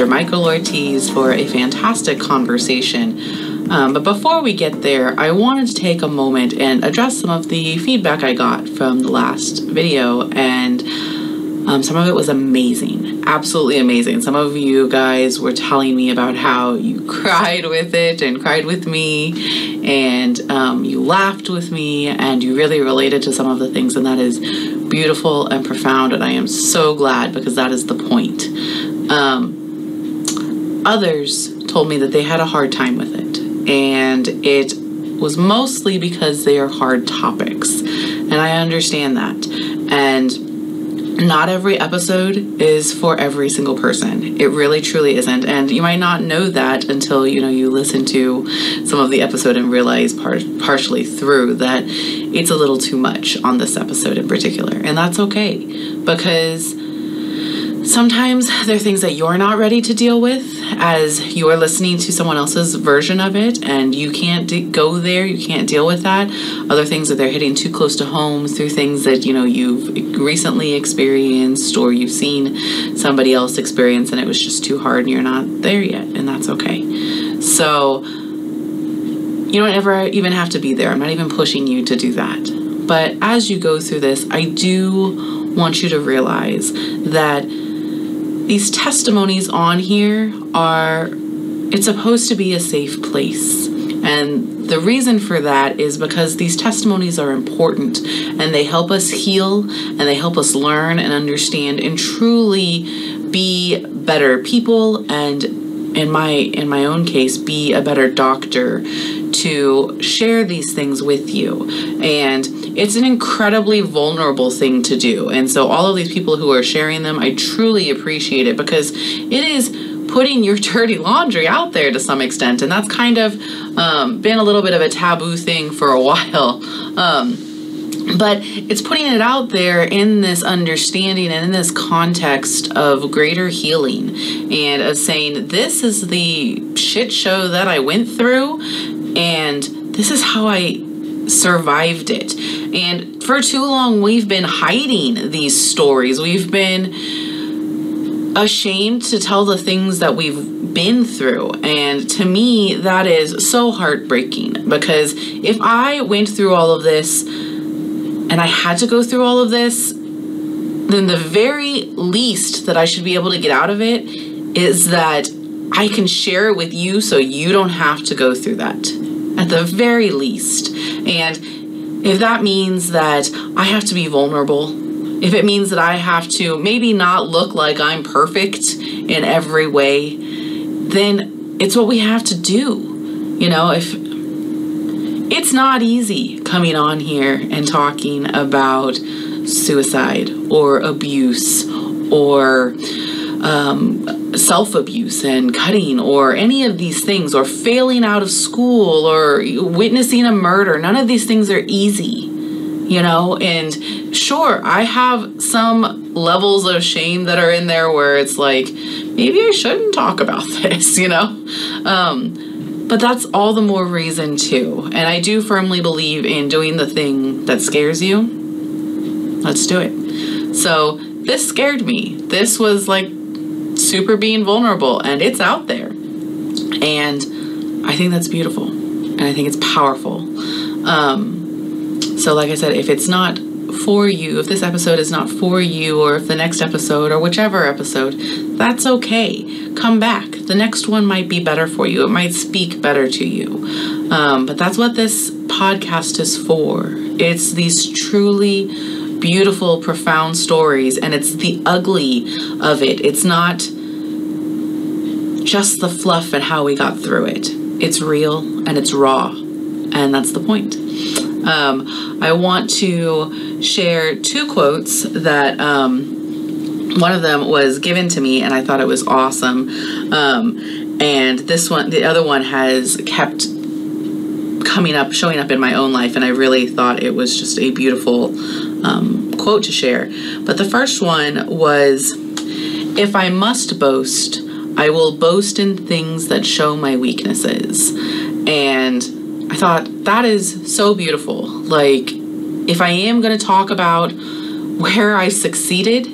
Mr. Michael Ortiz, for a fantastic conversation. Um, but before we get there, I wanted to take a moment and address some of the feedback I got from the last video, and um, some of it was amazing, absolutely amazing. Some of you guys were telling me about how you cried with it and cried with me, and um, you laughed with me, and you really related to some of the things, and that is beautiful and profound. And I am so glad because that is the point. Um, others told me that they had a hard time with it, and it was mostly because they are hard topics, and I understand that. And not every episode is for every single person. It really truly isn't. And you might not know that until you know you listen to some of the episode and realize par- partially through that it's a little too much on this episode in particular. And that's okay because sometimes there are things that you're not ready to deal with as you're listening to someone else's version of it and you can't go there you can't deal with that. Other things that they're hitting too close to home through things that you know you've recently experienced or you've seen somebody else experience and it was just too hard and you're not there yet and that's okay. So you don't ever even have to be there. I'm not even pushing you to do that. But as you go through this i do want you to realize that these testimonies on here are it's supposed to be a safe place. And the reason for that is because these testimonies are important and they help us heal and they help us learn and understand and truly be better people and in my in my own case be a better doctor to share these things with you. And it's an incredibly vulnerable thing to do. And so all of these people who are sharing them i truly appreciate it because it is putting your dirty laundry out there to some extent. And that's kind of um, been a little bit of a taboo thing for a while. Um, but it's putting it out there in this understanding and in this context of greater healing and of saying this is the shit show that i went through and this is how i survived it and for too long we've been hiding these stories we've been ashamed to tell the things that we've been through. And to me, that is so heartbreaking because if I went through all of this and I had to go through all of this, then the very least that I should be able to get out of it is that I can share it with you so you don't have to go through that. At the very least. And if that means that I have to be vulnerable if it means that I have to maybe not look like I'm perfect in every way, then it's what we have to do. You know, if it's not easy coming on here and talking about suicide or abuse or um, self abuse and cutting or any of these things or failing out of school or witnessing a murder. None of these things are easy you know? And sure i have some levels of shame that are in there where it's like maybe i shouldn't talk about this you know? Um, but that's all the more reason to. and i do firmly believe in doing the thing that scares you. Let's do it. So this scared me. This was like super being vulnerable and it's out there and i think that's beautiful and i think it's powerful um, so, like I said, if it's not for you, if this episode is not for you, or if the next episode, or whichever episode, that's okay. Come back. The next one might be better for you, it might speak better to you. Um, but that's what this podcast is for. It's these truly beautiful, profound stories, and it's the ugly of it. It's not just the fluff and how we got through it. It's real and it's raw, and that's the point. Um, I want to share two quotes that um, one of them was given to me, and I thought it was awesome. Um, and this one, the other one, has kept coming up, showing up in my own life, and I really thought it was just a beautiful um, quote to share. But the first one was If I must boast, I will boast in things that show my weaknesses. And I thought, that is so beautiful. Like, if I am going to talk about where I succeeded,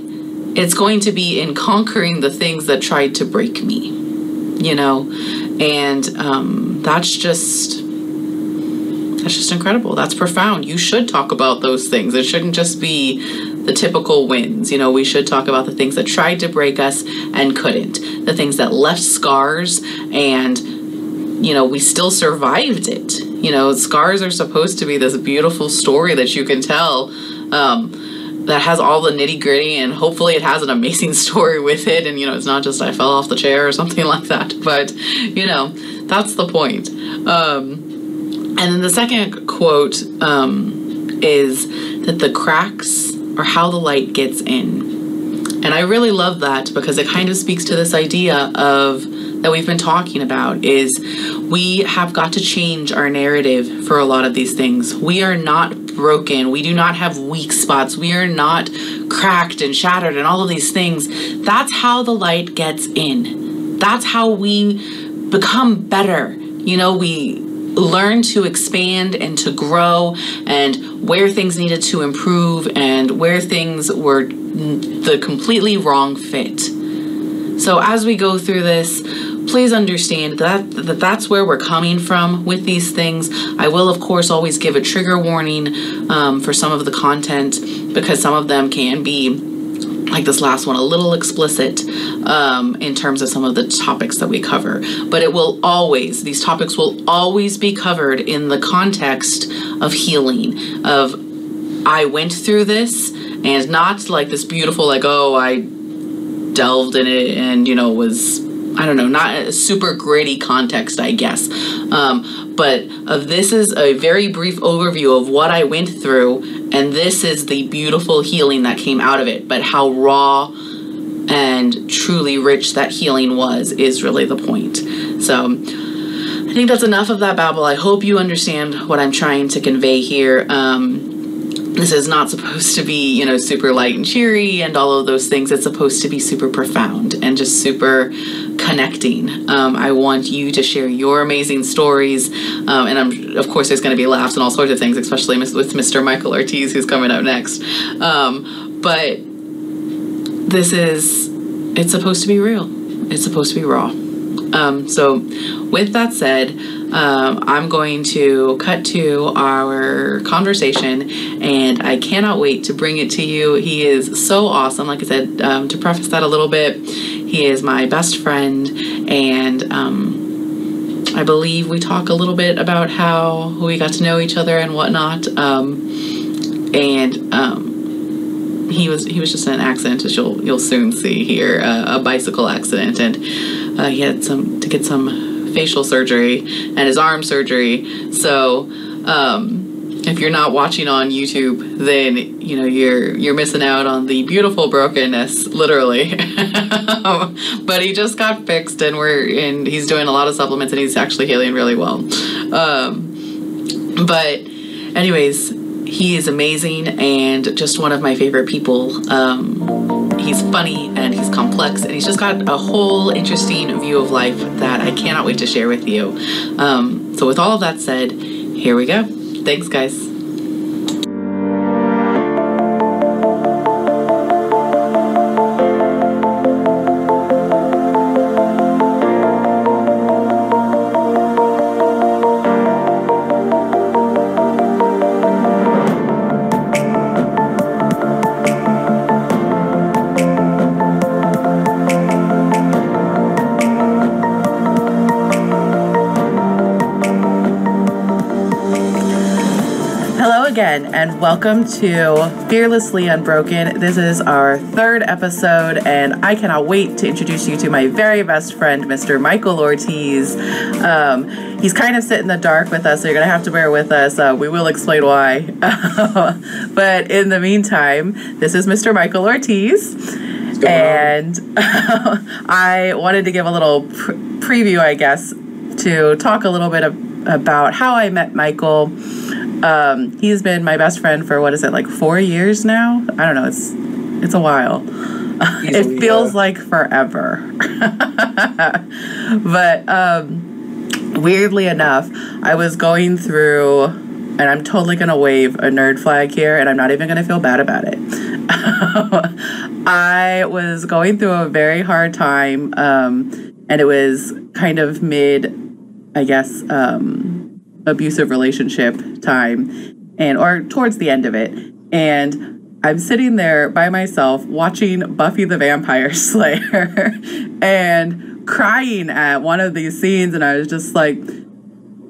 it's going to be in conquering the things that tried to break me, you know? And um, that's just. That's just incredible. That's profound. You should talk about those things. It shouldn't just be the typical wins. You know, we should talk about the things that tried to break us and couldn't, the things that left scars and, you know, we still survived it. You know, scars are supposed to be this beautiful story that you can tell. Um, that has all the nitty gritty and hopefully it has an amazing story with it and you know it's not just i fell off the chair or something like that but you know that's the point um, and then the second quote um, is that the cracks are how the light gets in and i really love that because it kind of speaks to this idea of that we've been talking about is we have got to change our narrative for a lot of these things we are not broken. We do not have weak spots. We are not cracked and shattered and all of these things. That's how the light gets in. That's how we become better. You know, we learn to expand and to grow and where things needed to improve and where things were the completely wrong fit. So as we go through this, please understand that, that that's where we're coming from with these things. I will, of course, always give a trigger warning um, for some of the content because some of them can be like this last one, a little explicit um, in terms of some of the topics that we cover. But it will always, these topics will always be covered in the context of healing, of I went through this, and not like this beautiful, like, oh, I delved in it and, you know, was I don't know, not a super gritty context, I guess. Um, but uh, this is a very brief overview of what I went through, and this is the beautiful healing that came out of it. But how raw and truly rich that healing was is really the point. So I think that's enough of that babble. I hope you understand what I'm trying to convey here. Um, this is not supposed to be, you know, super light and cheery and all of those things. It's supposed to be super profound and just super connecting. Um, I want you to share your amazing stories. Um, and I'm, of course, there's going to be laughs and all sorts of things, especially with Mr. Michael Ortiz, who's coming up next. Um, but this is, it's supposed to be real, it's supposed to be raw. Um, so, with that said, um, I'm going to cut to our conversation, and I cannot wait to bring it to you. He is so awesome. Like I said, um, to preface that a little bit, he is my best friend, and um, I believe we talk a little bit about how we got to know each other and whatnot. Um, and um, he was he was just in an accident, as you'll you'll soon see here, uh, a bicycle accident, and uh, he had some to get some facial surgery and his arm surgery. So um, if you're not watching on YouTube, then you know you're you're missing out on the beautiful brokenness, literally. but he just got fixed, and we're and he's doing a lot of supplements, and he's actually healing really well. Um, but anyways, he is amazing and just one of my favorite people. Um, he's funny and complex and he's just got a whole interesting view of life that I cannot wait to share with you. Um, so, with all of that said, here we go. Thanks, guys. And welcome to Fearlessly Unbroken. This is our third episode, and I cannot wait to introduce you to my very best friend, Mr. Michael Ortiz. Um, he's kind of sit in the dark with us, so you're going to have to bear with us. Uh, we will explain why. but in the meantime, this is Mr. Michael Ortiz. And I wanted to give a little preview, I guess, to talk a little bit of, about how I met Michael um, he's been my best friend for what is it like four years now? I don't know. It's it's a while. it feels like forever. but um, weirdly enough, I was going through, and I'm totally gonna wave a nerd flag here, and I'm not even gonna feel bad about it. I was going through a very hard time, um, and it was kind of mid, I guess, um, abusive relationship time, and or towards the end of it, and. I'm sitting there by myself watching Buffy the Vampire Slayer and crying at one of these scenes, and I was just like,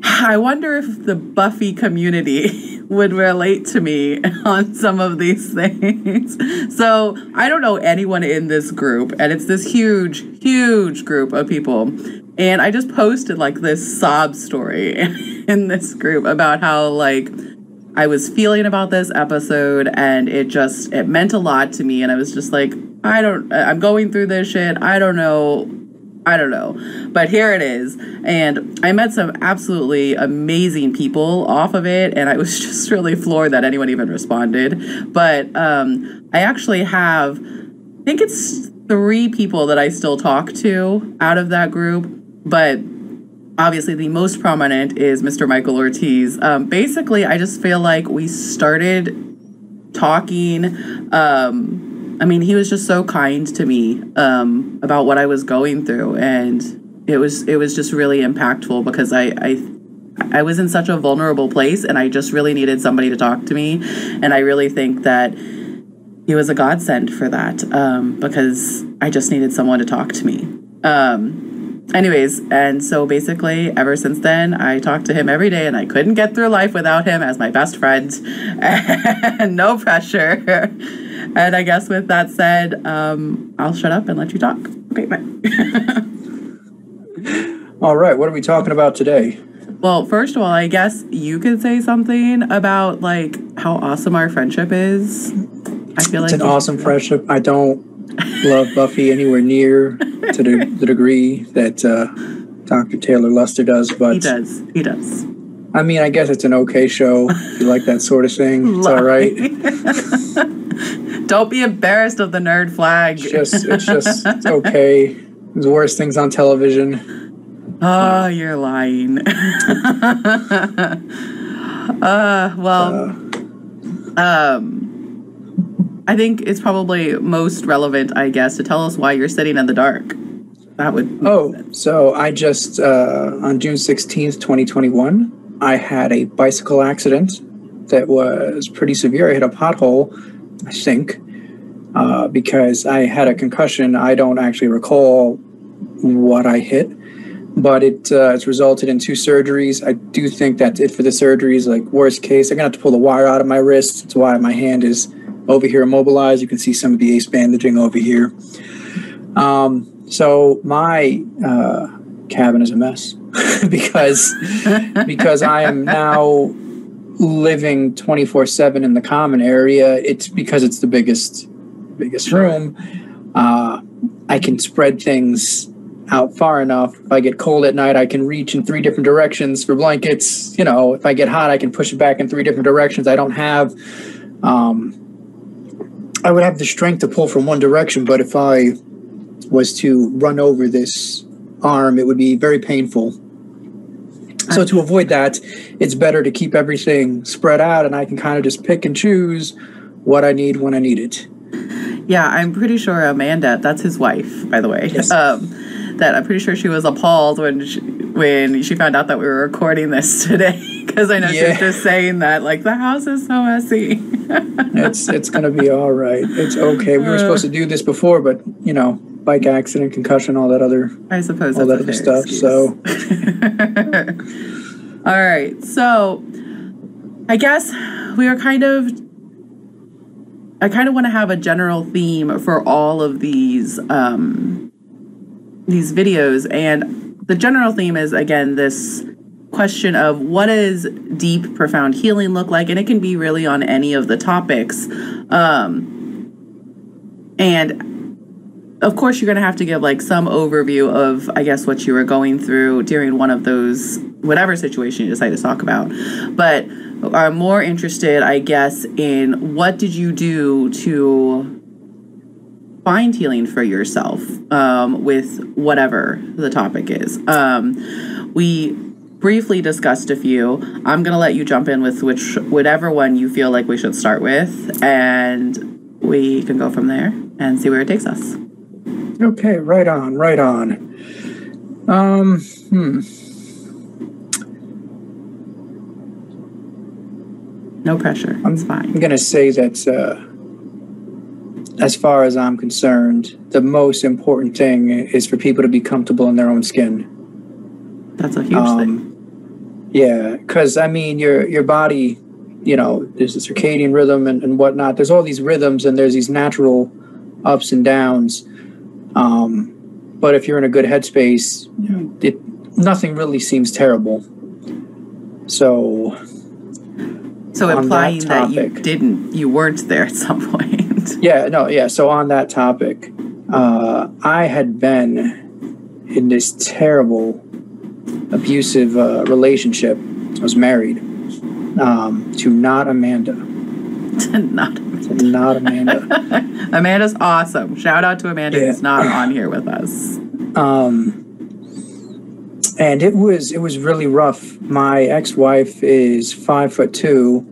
I wonder if the Buffy community would relate to me on some of these things. So I don't know anyone in this group, and it's this huge, huge group of people. And I just posted like this sob story in this group about how like I was feeling about this episode and it just it meant a lot to me and I was just like I don't I'm going through this shit. I don't know I don't know. But here it is. And I met some absolutely amazing people off of it. And I was just really floored that anyone even responded. But um, I actually have, I think it's three people that I still talk to out of that group. But obviously, the most prominent is Mr. Michael Ortiz. Um, basically, I just feel like we started talking. Um, I mean, he was just so kind to me um, about what I was going through, and it was it was just really impactful because I, I I was in such a vulnerable place, and I just really needed somebody to talk to me, and I really think that he was a godsend for that um, because I just needed someone to talk to me. Um, anyways, and so basically, ever since then, I talked to him every day, and I couldn't get through life without him as my best friend, and no pressure. And I guess with that said, um, I'll shut up and let you talk. Okay, bye. all right, what are we talking about today? Well, first of all, I guess you could say something about like how awesome our friendship is. I feel it's like an awesome friendship. I don't love Buffy anywhere near to the, the degree that uh, Dr. Taylor Luster does, but he does. He does. I mean, I guess it's an okay show. If you like that sort of thing, it's all right. Don't be embarrassed of the nerd flag. It's just, it's just it's okay. There's worse things on television. Oh, you're lying. uh, well, uh, um, I think it's probably most relevant, I guess, to tell us why you're sitting in the dark. That would. Oh, so I just uh, on June sixteenth, twenty twenty one, I had a bicycle accident that was pretty severe. I hit a pothole I think, uh, because I had a concussion. I don't actually recall what I hit, but it uh, it's resulted in two surgeries. I do think that's it for the surgeries. Like worst case, I'm gonna have to pull the wire out of my wrist. That's why my hand is over here immobilized. You can see some of the ace bandaging over here. Um, so my uh, cabin is a mess because because I am now living 24 7 in the common area. It's because it's the biggest biggest room. Uh, i can spread things out far enough. If i get cold at night i can reach in three different directions for blankets. You know if i get hot i can push it back in three different directions. I don't have um, i would have the strength to pull from one direction but if i was to run over this arm it would be very painful so to avoid that, it's better to keep everything spread out and I can kind of just pick and choose what I need when I need it. Yeah, I'm pretty sure Amanda, that's his wife, by the way. Yes. Um, that I'm pretty sure she was appalled when she, when she found out that we were recording this today because I know yeah. she's just saying that like the house is so messy. it's it's gonna be all right. It's okay. We were supposed to do this before, but you know, bike accident, concussion, all that other. I suppose all that other stuff. Excuse. So. all right, so I guess we are kind of. I kind of want to have a general theme for all of these um, these videos, and the general theme is again this question of what does deep, profound healing look like, and it can be really on any of the topics. Um, and of course you're going to have to give like some overview of i guess what you were going through during one of those whatever situation you decide to talk about. But i'm more interested i guess in what did you do to find healing for yourself um, with whatever the topic is. Um, we briefly discussed a few. I'm gonna let you jump in with which whatever one you feel like we should start with, and we can go from there and see where it takes us. Okay, right on, right on. Um, hmm. No pressure. I'm, it's I'm going to say that, uh, as far as I'm concerned, the most important thing is for people to be comfortable in their own skin. That's a huge thing. Um, yeah, because I mean, your your body, you know, there's the circadian rhythm and, and whatnot. There's all these rhythms and there's these natural ups and downs. Um, but if you're in a good headspace, you know, it, nothing really seems terrible. So So on that implying that, you didn't, you weren't there at some point. yeah, no, yeah. So on that topic, uh, I had been in this terrible, abusive uh, relationship. I was married um, to not Amanda. not To not Amanda. Amanda's awesome. Shout out to Amanda Yeah. who's not on here with us. um, and it was it was really rough. My ex-wife is five foot two,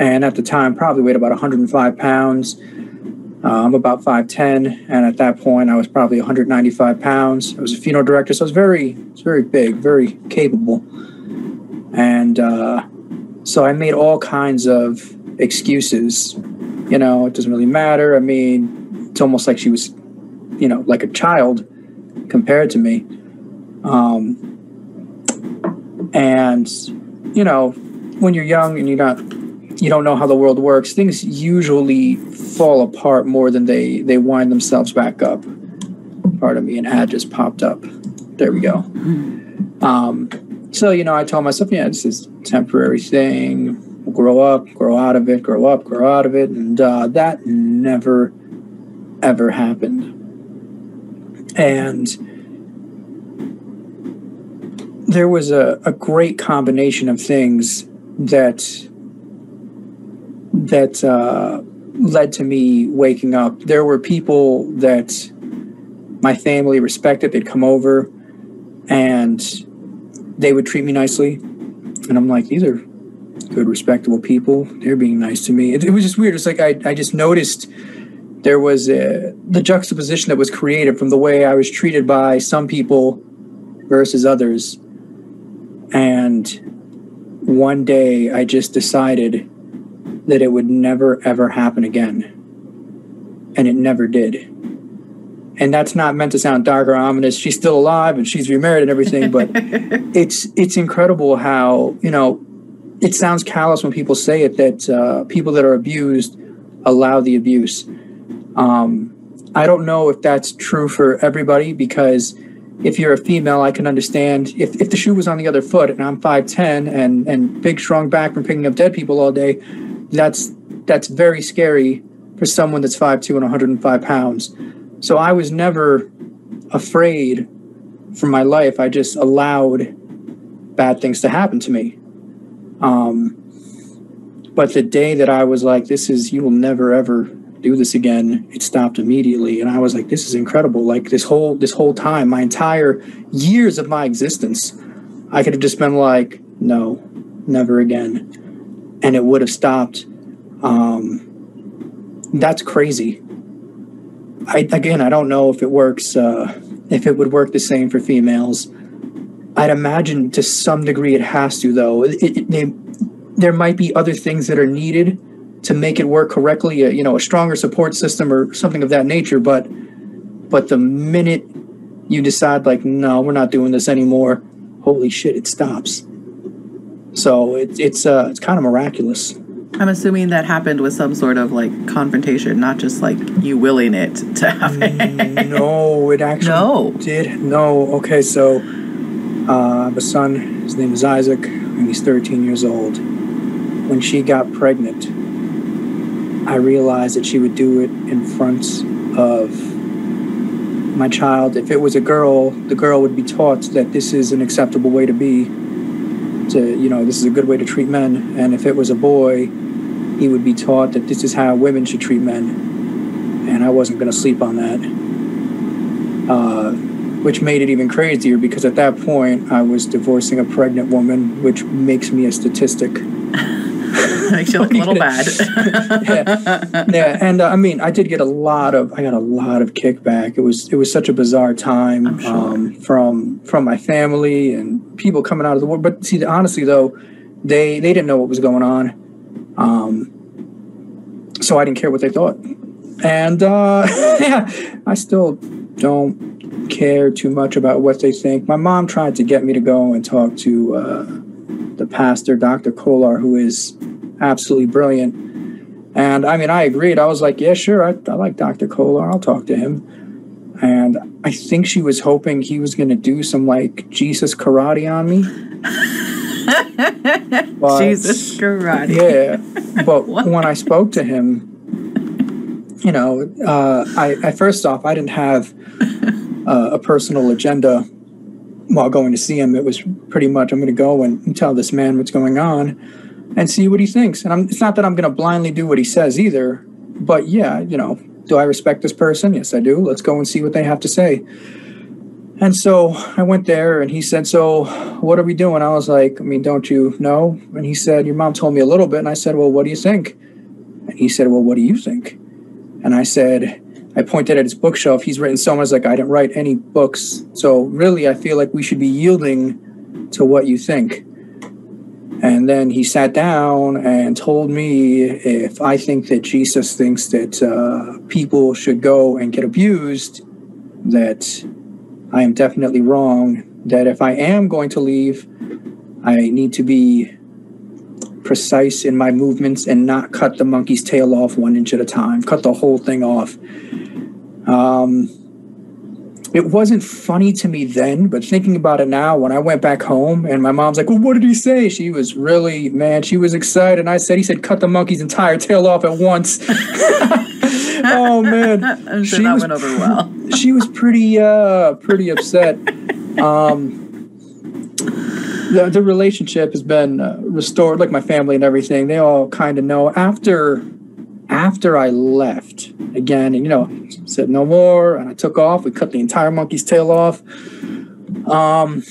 and at the time probably weighed about 105 pounds. I'm about 5'10, and at that point I was probably 195 pounds. I was a funeral director, so I was very, very big, very capable, and uh, so I made all kinds of excuses. You know, it doesn't really matter. I mean, it's almost like she was, you know, like a child compared to me. Um, and you know, when you're young and you're not, you don't know how the world works. Things usually fall apart more than they they wind themselves back up. Pardon me, an ad just popped up. There we go. Um, so you know, I told myself, yeah, this is a temporary thing. We'll grow up, grow out of it, grow up, grow out of it, and uh, that never, ever happened. And there was a, a great combination of things that that uh, led to me waking up. There were people that my family respected. They'd come over and they would treat me nicely, and I'm like, these are good, respectable people. They're being nice to me. It, it was just weird. It's like I, I just noticed there was a, the juxtaposition that was created from the way I was treated by some people versus others. And one day I just decided that it would never ever happen again. And it never did. And that's not meant to sound dark or ominous. She's still alive and she's remarried and everything, but it's it's incredible how, you know, it sounds callous when people say it that uh, people that are abused allow the abuse. Um, I don't know if that's true for everybody because if you're a female, I can understand if, if the shoe was on the other foot and I'm 5'10 and, and big, strong back from picking up dead people all day, that's that's very scary for someone that's 5'2 and 105 pounds. So I was never afraid for my life. I just allowed bad things to happen to me. Um, but the day that I was like, this is, you will never ever do this again, it stopped immediately. And I was like, this is incredible. Like this whole, this whole time, my entire years of my existence, I could have just been like, no, never again. And it would have stopped. Um, that's crazy. I, again, I don't know if it works, uh, if it would work the same for females. I'd imagine to some degree it has to, though. It, it, they, there might be other things that are needed to make it work correctly. A, you know, a stronger support system or something of that nature. But, but the minute you decide, like, no, we're not doing this anymore, holy shit, it stops. So it, it's uh, it's kind of miraculous. I'm assuming that happened with some sort of like confrontation, not just like you willing it to happen. no, it actually No. did. No, okay, so uh, I have a son. His name is Isaac, and he's 13 years old. When she got pregnant, I realized that she would do it in front of my child. If it was a girl, the girl would be taught that this is an acceptable way to be. To you know, this is a good way to treat men. And if it was a boy, he would be taught that this is how women should treat men. And I wasn't going to sleep on that. Uh, which made it even crazier because at that point I was divorcing a pregnant woman, which makes me a statistic. makes you look a little bad. yeah, yeah, and uh, I mean, I did get a lot of, I got a lot of kickback. It was, it was such a bizarre time sure. um, from from my family and people coming out of the war. But see, honestly though, they they didn't know what was going on, um, so I didn't care what they thought, and uh, yeah, I still don't care too much about what they think. My mom tried to get me to go and talk to uh, the pastor, Dr. Kolar, who is absolutely brilliant. And I mean, I agreed. I was like, yeah, sure. I, I like Dr. Kolar. I'll talk to him. And I think she was hoping he was going to do some like Jesus karate on me. But, Jesus karate. Yeah. But when I spoke to him, you know, uh, I, I, first off, I didn't have uh, a personal agenda while going to see him. It was pretty much, I'm going to go and tell this man what's going on and see what he thinks. And I'm, it's not that I'm going to blindly do what he says either, but yeah, you know, do I respect this person? Yes, I do. Let's go and see what they have to say. And so I went there and he said, So what are we doing? I was like, I mean, don't you know? And he said, Your mom told me a little bit. And I said, Well, what do you think? And he said, Well, what do you think? And I said, I pointed at his bookshelf. He's written so much like I didn't write any books. So really, I feel like we should be yielding to what you think. And then he sat down and told me if I think that Jesus thinks that uh, people should go and get abused, that I am definitely wrong. That if I am going to leave, I need to be precise in my movements and not cut the monkey's tail off one inch at a time, cut the whole thing off. Um, it wasn't funny to me then, but thinking about it now, when I went back home and my mom's like, Well, what did he say? She was really, man, she was excited. And I said, He said, cut the monkey's entire tail off at once. oh, man. Sure she that was, went over well. she was pretty, uh, pretty upset. Um, the, the relationship has been uh, restored, like my family and everything. They all kind of know after after I left again, and you know, said no more, and I took off. We cut the entire monkey's tail off. Um,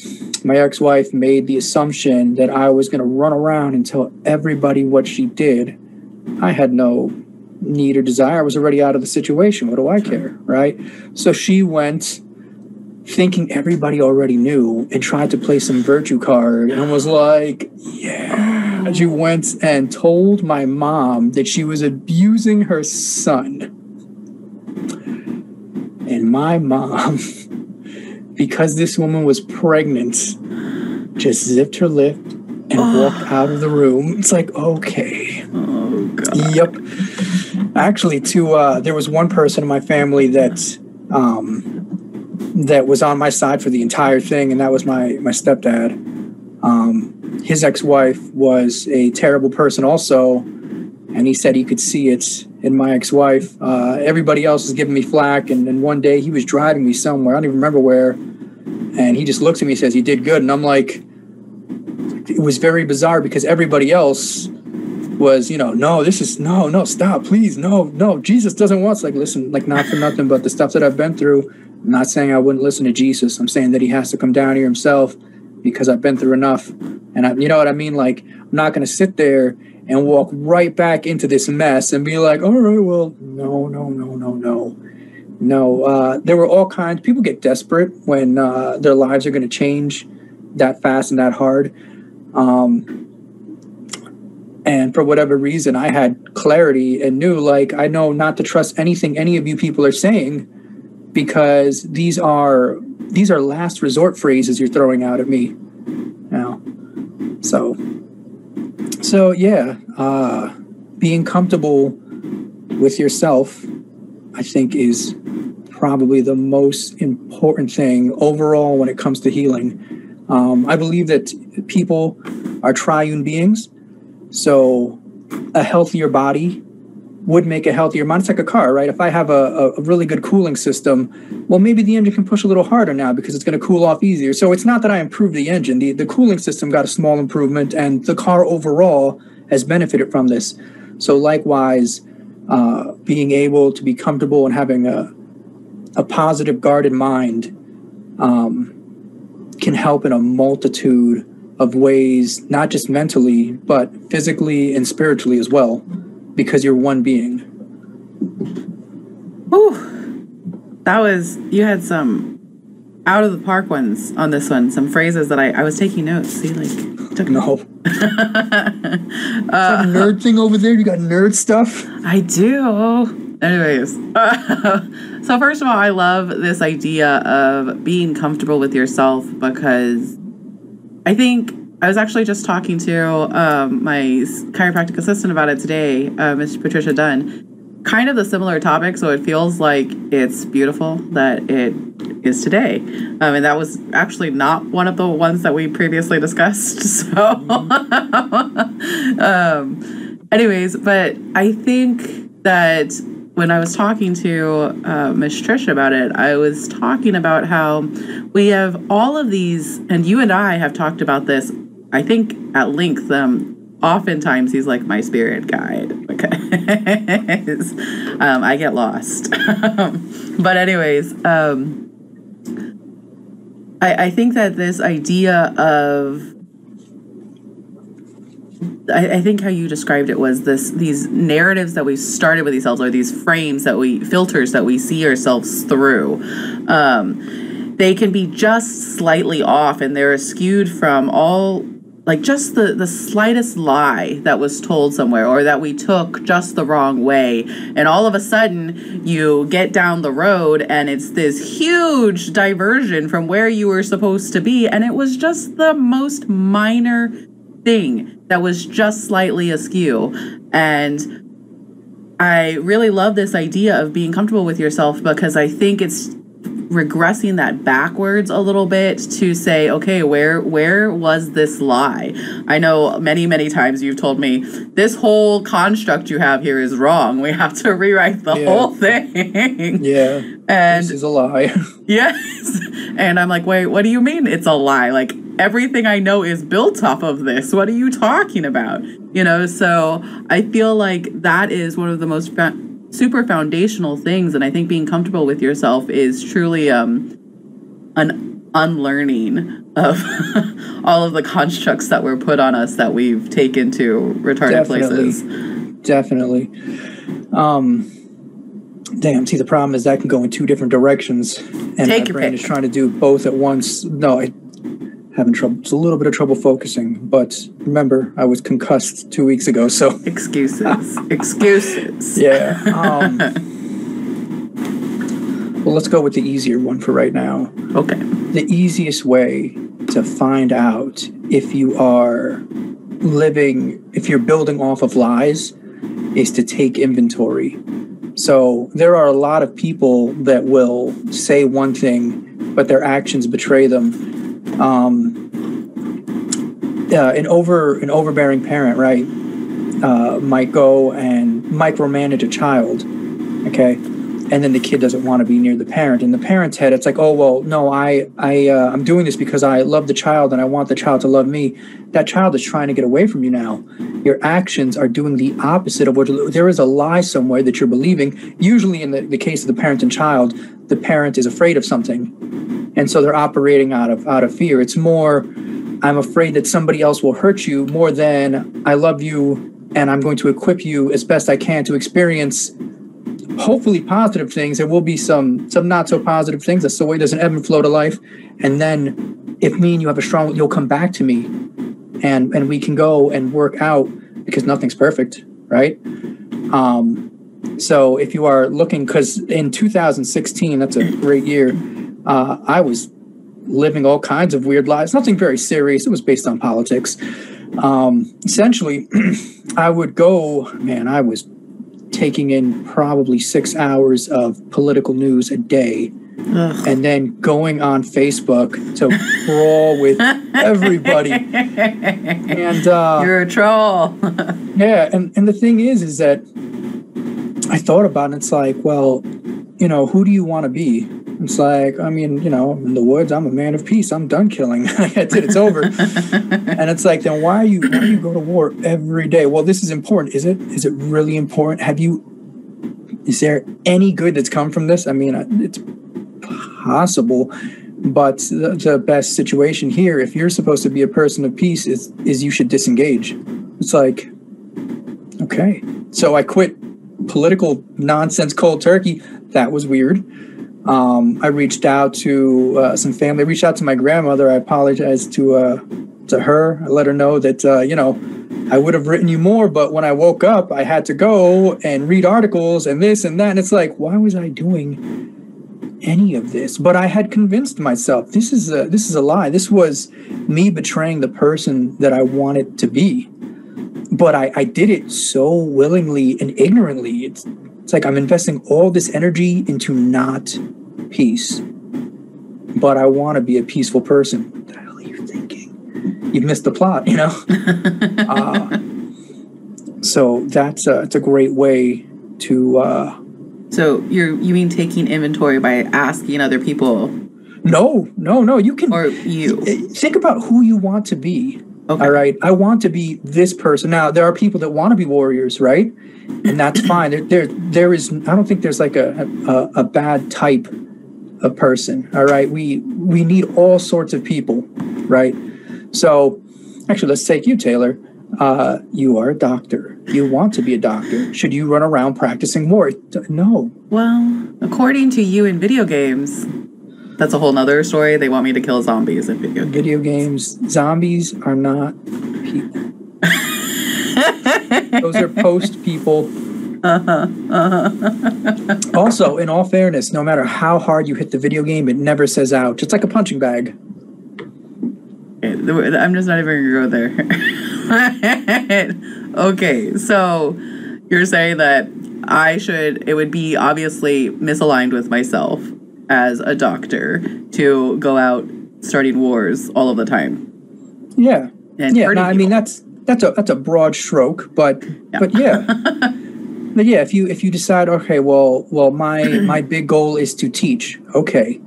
my ex-wife made the assumption that I was going to run around and tell everybody what she did. I had no need or desire. I was already out of the situation. What do I care, right? So she went thinking everybody already knew and tried to play some virtue card and was like, yeah. She went and told my mom that she was abusing her son. And my mom, because this woman was pregnant, just zipped her lip and walked out of the room. It's like, okay. Oh, God. Yep. Actually, to uh, there was one person in my family that um, that was on my side for the entire thing, and that was my my stepdad. Um, his ex-wife was a terrible person, also, and he said he could see it in my ex-wife. Uh, everybody else is giving me flack, and, and one day he was driving me somewhere. I don't even remember where, and he just looks at me and says, "You did good," and I'm like, it was very bizarre because everybody else was, you know, no, this is no, no, stop, please, no, no, Jesus doesn't want. It's like, listen, like not for nothing, but the stuff that I've been through I'm not saying I wouldn't listen to Jesus. I'm saying that he has to come down here himself because I've been through enough. And I, you know what I mean? Like, I'm not going to sit there and walk right back into this mess and be like, all right, well, no, no, no, no, no. No, uh, there were all kinds. People get desperate when uh, their lives are going to change that fast and that hard. Um, and for whatever reason, I had clarity and knew, like, I know not to trust anything any of you people are saying because these are these are last resort phrases you're throwing out at me now. So so yeah, uh, being comfortable with yourself, I think, is probably the most important thing overall when it comes to healing. Um, I believe that people are triune beings, so a healthier body would make a healthier. It's like a car, right? If I have a, a really good cooling system, well, maybe the engine can push a little harder now because it's going to cool off easier. So it's not that I improved the engine. The, the cooling system got a small improvement, and the car overall has benefited from this. So likewise, uh, being able to be comfortable and having a, a positive, guarded mind um, can help in a multitude of ways, not just mentally, but physically and spiritually as well, because you're one being. Whew. That was, you had some out of the park ones on this one, some phrases that I, I was taking notes. See, like, took No. Is that a nerd thing over there? You got nerd stuff? I do. Anyways, so first of all, I love this idea of being comfortable with yourself because I think I was actually just talking to um, my chiropractic assistant about it today, uh, Miss Patricia Dunn. Kind of the similar topic, so it feels like it's beautiful that it is today. Um, and that was actually not one of the ones that we previously discussed. So, um, anyways, but I think that when I was talking to uh, Miss Trish about it, I was talking about how we have all of these, and you and I have talked about this, I think at length. Um, oftentimes, he's like my spirit guide because um, I get lost. but, anyways, um, I, I think that this idea of I, I, think how you described it was this these narratives that we started with ourselves or these frames that we filters that we see ourselves through um, they can be just slightly off and they're skewed from all like just the the slightest lie that was told somewhere or that we took just the wrong way and all of a sudden you get down the road and it's this huge diversion from where you were supposed to be and it was just the most minor thing that was just slightly askew. And I really love this idea of being comfortable with yourself because I think it's regressing that backwards a little bit to say okay where where was this lie i know many many times you've told me this whole construct you have here is wrong we have to rewrite the Yeah. whole thing Yeah. and this is a lie. Yes. And I'm like, wait, what do you mean it's a lie? Like, everything I know is built off of this. What are you talking about? You know, so I feel like that is one of the most fa- super foundational things. And I think being comfortable with yourself is truly um, an unlearning of all of the constructs that were put on us that we've taken to retarded Definitely. places. Definitely. Um, damn. See, the problem is that can go in two different directions, and Take my your brain pick. is trying to do both at once. No, I having trouble. It's a little bit of trouble focusing. But remember, I was concussed two weeks ago, so Excuses. Excuses. yeah. Um, well, let's go with the easier one for right now. Okay. the easiest way to find out if you are living, if you're building off of lies, is to take inventory. So there are a lot of people that will say one thing, but their actions betray them. Um, uh, an over an overbearing parent, right, uh, might go and micromanage a child, okay, and then the kid doesn't want to be near the parent. In the parent's head, it's like, oh well, no, I I uh, I'm doing this because I love the child and I want the child to love me. That child is trying to get away from you now. Your actions are doing the opposite of what there is a lie somewhere that you're believing. Usually, in the, the case of the parent and child, the parent is afraid of something, and so they're operating out of out of fear. It's more, I'm afraid that somebody else will hurt you more than I love you and I'm going to equip you as best I can to experience hopefully positive things. There will be some some not so positive things. That's the way there's an ebb and flow to life. And then if me and you have a strong you'll come back to me and and we can go and work out because nothing's perfect, right? Um so if you are looking because in 2016, that's a great year, uh, I was living all kinds of weird lives. Nothing very serious. It was based on politics. Um, essentially, I would go, man, I was taking in probably six hours of political news a day Ugh. and then going on Facebook to brawl with everybody. And uh, You're a troll. yeah, and, and the thing is, is that I thought about it. It's like, well, you know, who do you want to be? It's like, I mean, you know, in the woods, I'm a man of peace. I'm done killing. It's over. and it's like, then why are you? Why do you go to war every day? Well, this is important. Is it? Is it really important? Have you? Is there any good that's come from this? I mean, it's possible, But the, the best situation here, if you're supposed to be a person of peace, is is you should disengage. It's like, okay. So I quit political nonsense cold turkey. That was weird. Um, I reached out to uh, some family. I reached out to my grandmother. I apologized to uh, to her. I let her know that uh, you know I would have written you more, but when I woke up, I had to go and read articles and this and that. And it's like, why was I doing any of this? But I had convinced myself this is a this is a lie. This was me betraying the person that I wanted to be. But I, I did it so willingly and ignorantly. It's it's like I'm investing all this energy into not peace. But I want to be a peaceful person. What the hell are you thinking? You've missed the plot, you know? uh, so that's a, it's a great way to. Uh, So you're you mean taking inventory by asking other people no, no, no. You can or you? think about who you want to be. Okay. All right. I want to be this person. Now, there are people that want to be warriors, right? And that's fine. There, there, there is. I don't think there's like a, a a bad type of person. All right. We we need all sorts of people, right? So, actually, let's take you, Taylor. Uh, you are a doctor. You want to be a doctor. Should you run around practicing war? No. Well, according to you in video games, that's a whole nother story. They want me to kill zombies in video games. Video games, zombies are not people. Those are post people. Uh-huh, uh-huh. Also, in all fairness, no matter how hard you hit the video game, it never says out. It's like a punching bag. I'm just not even gonna go there. okay, so you're saying that I should, it would be obviously misaligned with myself as a doctor to go out starting wars all of the time. Yeah. And yeah, no, I mean that's that's a that's a broad stroke, but but yeah. but yeah, if you if you decide, okay, well well my my big goal is to teach. Okay.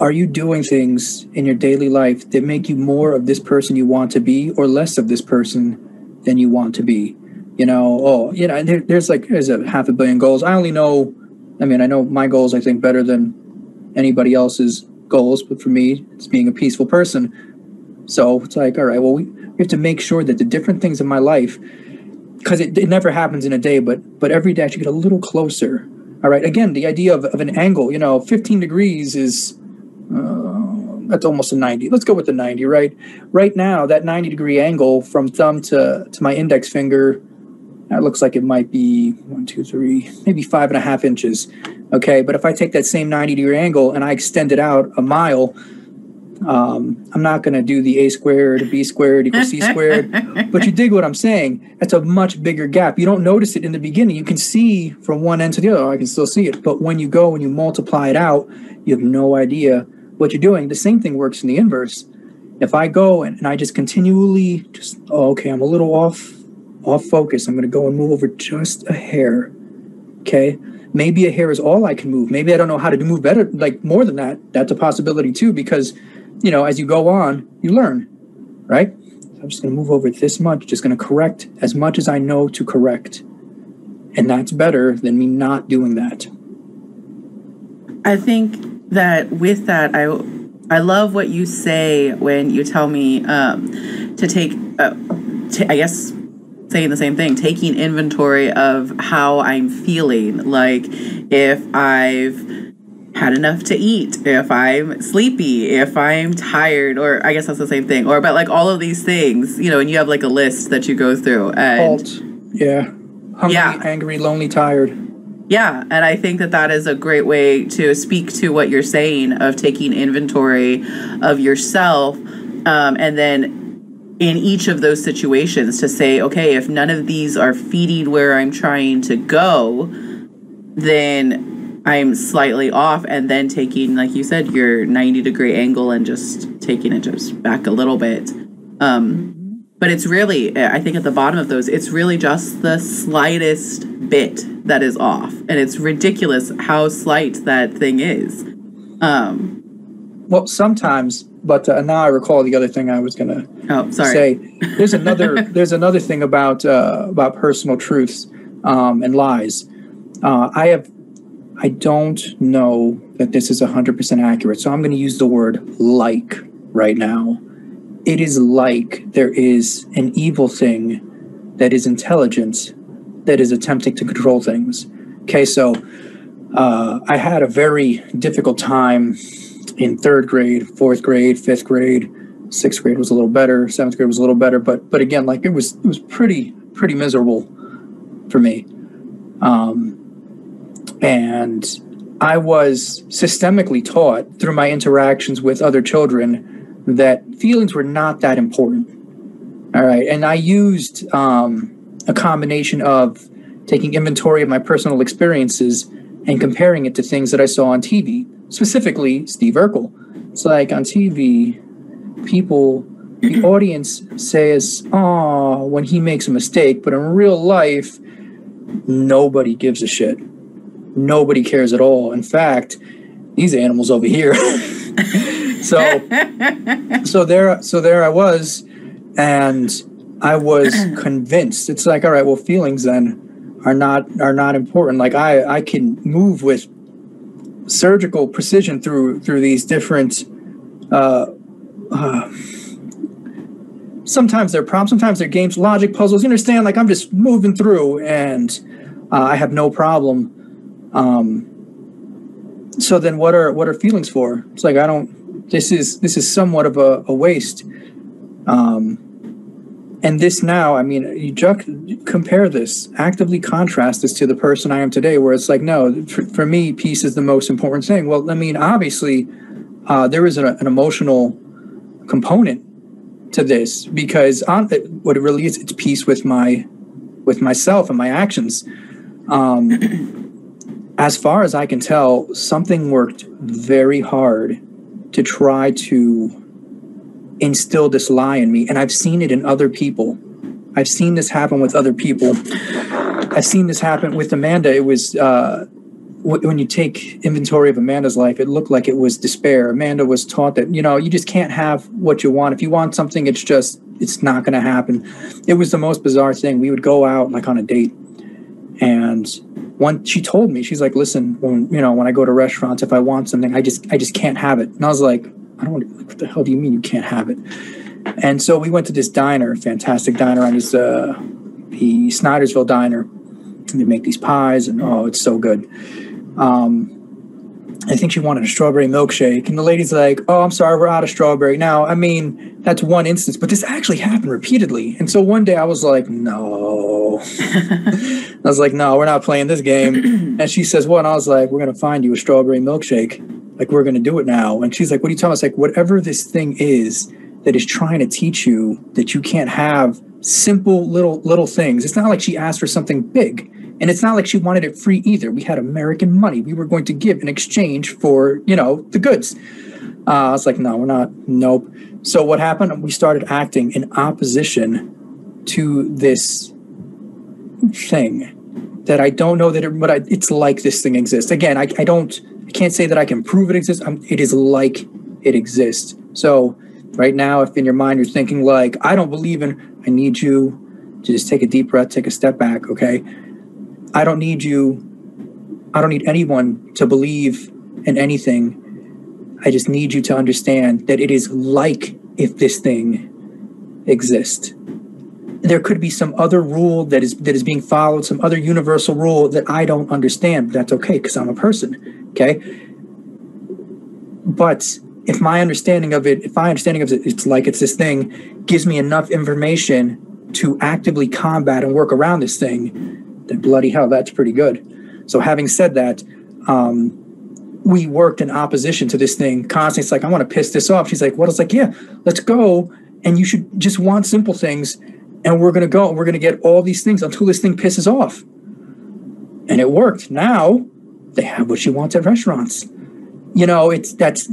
Are you doing things in your daily life that make you more of this person you want to be or less of this person than you want to be? You know, oh, you know, there, there's like there's a half a billion goals. I only know I mean, I know my goals I think better than anybody else's goals, but for me, it's being a peaceful person. So it's like, all right, well, we, we have to make sure that the different things in my life, because it, it never happens in a day, but but every day I should get a little closer. All right. Again, the idea of, of an angle, you know, 15 degrees is uh, that's almost a 90. Let's go with the 90, right? Right now, that 90 degree angle from thumb to, to my index finger, that looks like it might be one, two, three, maybe five and a half inches. Okay. But if I take that same 90 degree angle and I extend it out a mile, um, I'm not going to do the a squared, b squared equals c squared. but you dig what I'm saying? That's a much bigger gap. You don't notice it in the beginning. You can see from one end to the other. Oh, I can still see it. But when you go and you multiply it out, you have no idea what you're doing. The same thing works in the inverse. If I go and, and I just continually just, oh, okay, I'm a little off, off focus. I'm going to go and move over just a hair. Okay. Maybe a hair is all I can move. Maybe I don't know how to move better, like more than that. That's a possibility too, because, you know, as you go on, you learn, right? So I'm just going to move over this much, just going to correct as much as I know to correct. And that's better than me not doing that. I think that with that, I I love what you say when you tell me um, to take, uh, t- I guess, saying the same thing, taking inventory of how I'm feeling. Like if I've had enough to eat, if I'm sleepy, if I'm tired, or I guess that's the same thing, or about like all of these things, you know, and you have like a list that you go through. And HALT. Yeah. Hungry, Yeah. angry, lonely, tired. Yeah, and I think that that is a great way to speak to what you're saying of taking inventory of yourself, um, and then in each of those situations to say, okay, if none of these are feeding where I'm trying to go, then I'm slightly off, and then taking, like you said, your 90 degree angle and just taking it just back a little bit. Um, but it's really, I think at the bottom of those, it's really just the slightest bit that is off. And it's ridiculous how slight that thing is. Um, Well, sometimes, but uh, now I recall the other thing I was going to oh, sorry. say there's another there's another thing about uh, about personal truths um, and lies. Uh, I have I don't know that this is 100% accurate, so I'm going to use the word like right now. It is like there is an evil thing that is intelligent that is attempting to control things. Okay, so uh, I had a very difficult time in third grade, fourth grade, fifth grade, sixth grade was a little better, seventh grade was a little better, but but again, like it was it was pretty pretty miserable for me. Um, and I was systemically taught through my interactions with other children that feelings were not that important. All right. And I used um, a combination of taking inventory of my personal experiences and comparing it to things that I saw on TV, specifically Steve Urkel. It's like on TV, people, the audience says, oh, when he makes a mistake, but in real life, nobody gives a shit. Nobody cares at all. In fact, these animals over here. so, so there, so there I was, and I was convinced. It's like, all right, well, feelings then are not are not important. Like I I can move with surgical precision through through these different. Uh, uh, sometimes they're problems, sometimes they're games, logic puzzles. You understand? Like I'm just moving through, and uh, I have no problem. Um, so then, what are what are feelings for? It's like I don't. This is this is somewhat of a, a waste. Um, and this now, I mean, you compare this, actively contrast this to the person I am today, where it's like, no, for, for me, peace is the most important thing. Well, I mean, obviously, uh, there is an, an, emotional component to this because on, what it really is, it's peace with my with myself and my actions. Um, as far as I can tell, something worked very hard to try to instill this lie in me. And I've seen it in other people. I've seen this happen with other people. I've seen this happen with Amanda. It was uh, when you take inventory of Amanda's life, it looked like it was despair. Amanda was taught that, you know, you just can't have what you want. If you want something, it's just, it's not going to happen. It was the most bizarre thing. We would go out like on a date. And one, she told me, she's like, listen, when, you know, when I go to restaurants, if I want something, I just, I just can't have it. And I was like, I don't what the hell do you mean you can't have it? And so we went to this diner, fantastic diner on this uh, the Snydersville diner. And they make these pies, and oh, it's so good. Um, I think she wanted a strawberry milkshake, and the lady's like, "Oh, I'm sorry, we're out of strawberry now." I mean, that's one instance, but this actually happened repeatedly. And so one day I was like, "No," I was like, "No, we're not playing this game." and she says, "What?" And I was like, "We're gonna find you a strawberry milkshake." Like we're going to do it now. And she's like what are you telling us like whatever this thing is that is trying to teach you that you can't have simple little little things. It's not like she asked for something big and it's not like she wanted it free either. We had american money. We were going to give in exchange for you know the goods. Uh, i was like no we're not. Nope. So what happened? We started acting in opposition to this thing that i don't know that it but I, it's like this thing exists. Again I, I don't I can't say that I can prove it exists. I'm, it is like it exists. So right now, if in your mind you're thinking like, I don't believe in, I need you to just take a deep breath, take a step back. Okay. I don't need you. I don't need anyone to believe in anything. I just need you to understand that it is like if this thing exists. There could be some other rule that is that is being followed, some other universal rule that I don't understand, but that's okay because I'm a person. Okay. But if my understanding of it, if my understanding of it, it's like it's this thing, gives me enough information to actively combat and work around this thing, then bloody hell, that's pretty good. So having said that, um, we worked in opposition to this thing constantly. It's like, I want to piss this off. She's like, what? It's like, yeah, let's go. And you should just want simple things. And we're going to go and we're going to get all these things until this thing pisses off. And it worked. Now they have what she wants at restaurants. You know, it's that's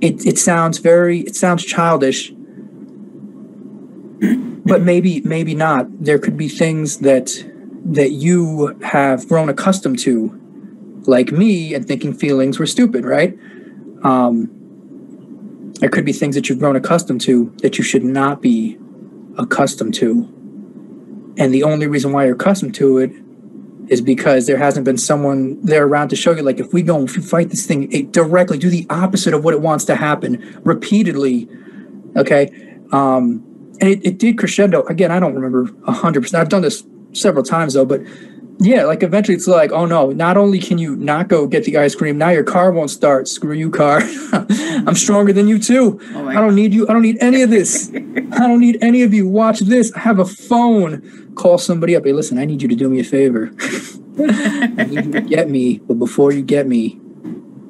it it sounds very it sounds childish. But maybe maybe not. There could be things that that you have grown accustomed to, like me, and thinking feelings were stupid, right? Um, there could be things that you've grown accustomed to that you should not be accustomed to. And the only reason why you're accustomed to it is because there hasn't been someone there around to show you like if we go we fight this thing it directly do the opposite of what it wants to happen repeatedly okay? Um and it, it did crescendo. Again i don't remember 100% i've done this several times though but yeah like eventually it's like oh no not only can you not go get the ice cream now your car won't start. Screw you car. I'm stronger than you too. Oh i don't need you. I don't need any of this. I don't need any of you. Watch this. I have a phone. Call somebody up. Hey listen i need you to do me a favor. I need you to get me but before you get me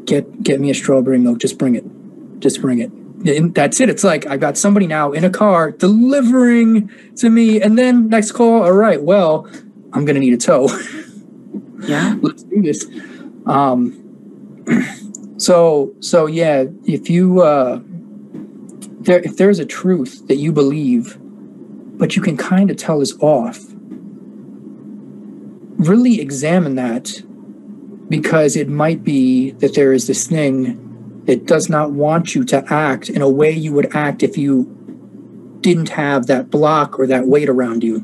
get get me a strawberry milk. Just bring it. Just bring it. And that's it. It's like i got somebody now in a car delivering to me. And then next call all right well i'm gonna need a tow Yeah. let's do this. Um so so yeah if you uh there if there's a truth that you believe but you can kind of tell is off really examine that because it might be that there is this thing that does not want you to act in a way you would act if you didn't have that block or that weight around you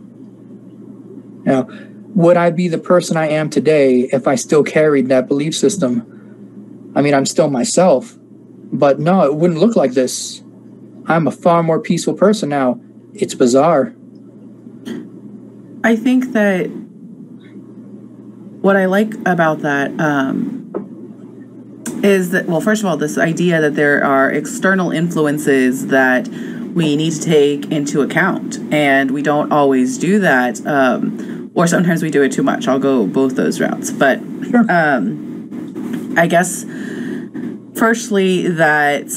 now would I be the person I am today if I still carried that belief system? I mean, I'm still myself, but no, it wouldn't look like this. I'm a far more peaceful person now. It's bizarre. I think that what I like about that um, is that, well, first of all, this idea that there are external influences that we need to take into account, and we don't always do that, um, or sometimes we do it too much. I'll go both those routes, but Sure. um, I guess firstly that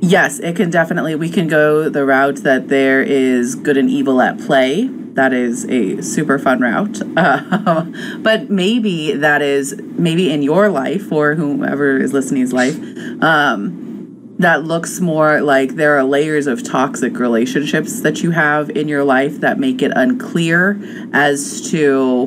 yes, it can definitely we can go the route that there is good and evil at play. That is a super fun route. Uh, but maybe that is maybe in your life or whomever is listening's life. Um, that looks more like there are layers of toxic relationships that you have in your life that make it unclear as to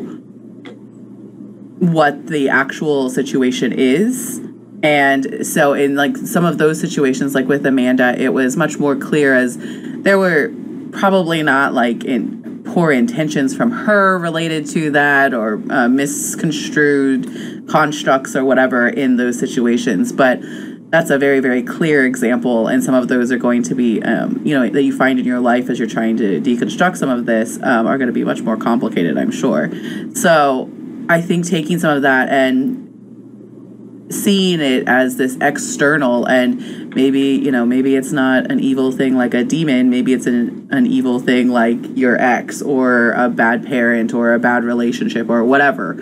what the actual situation is. And so, in like some of those situations, like with Amanda, it was much more clear as there were probably not like in poor intentions from her related to that or uh, misconstrued constructs or whatever in those situations. But that's a very very clear example and some of those are going to be um, you know that you find in your life as you're trying to deconstruct some of this um, are going to be much more complicated i'm sure. So i think taking some of that and seeing it as this external and maybe you know maybe it's not an evil thing like a demon maybe it's an, an evil thing like your ex or a bad parent or a bad relationship or whatever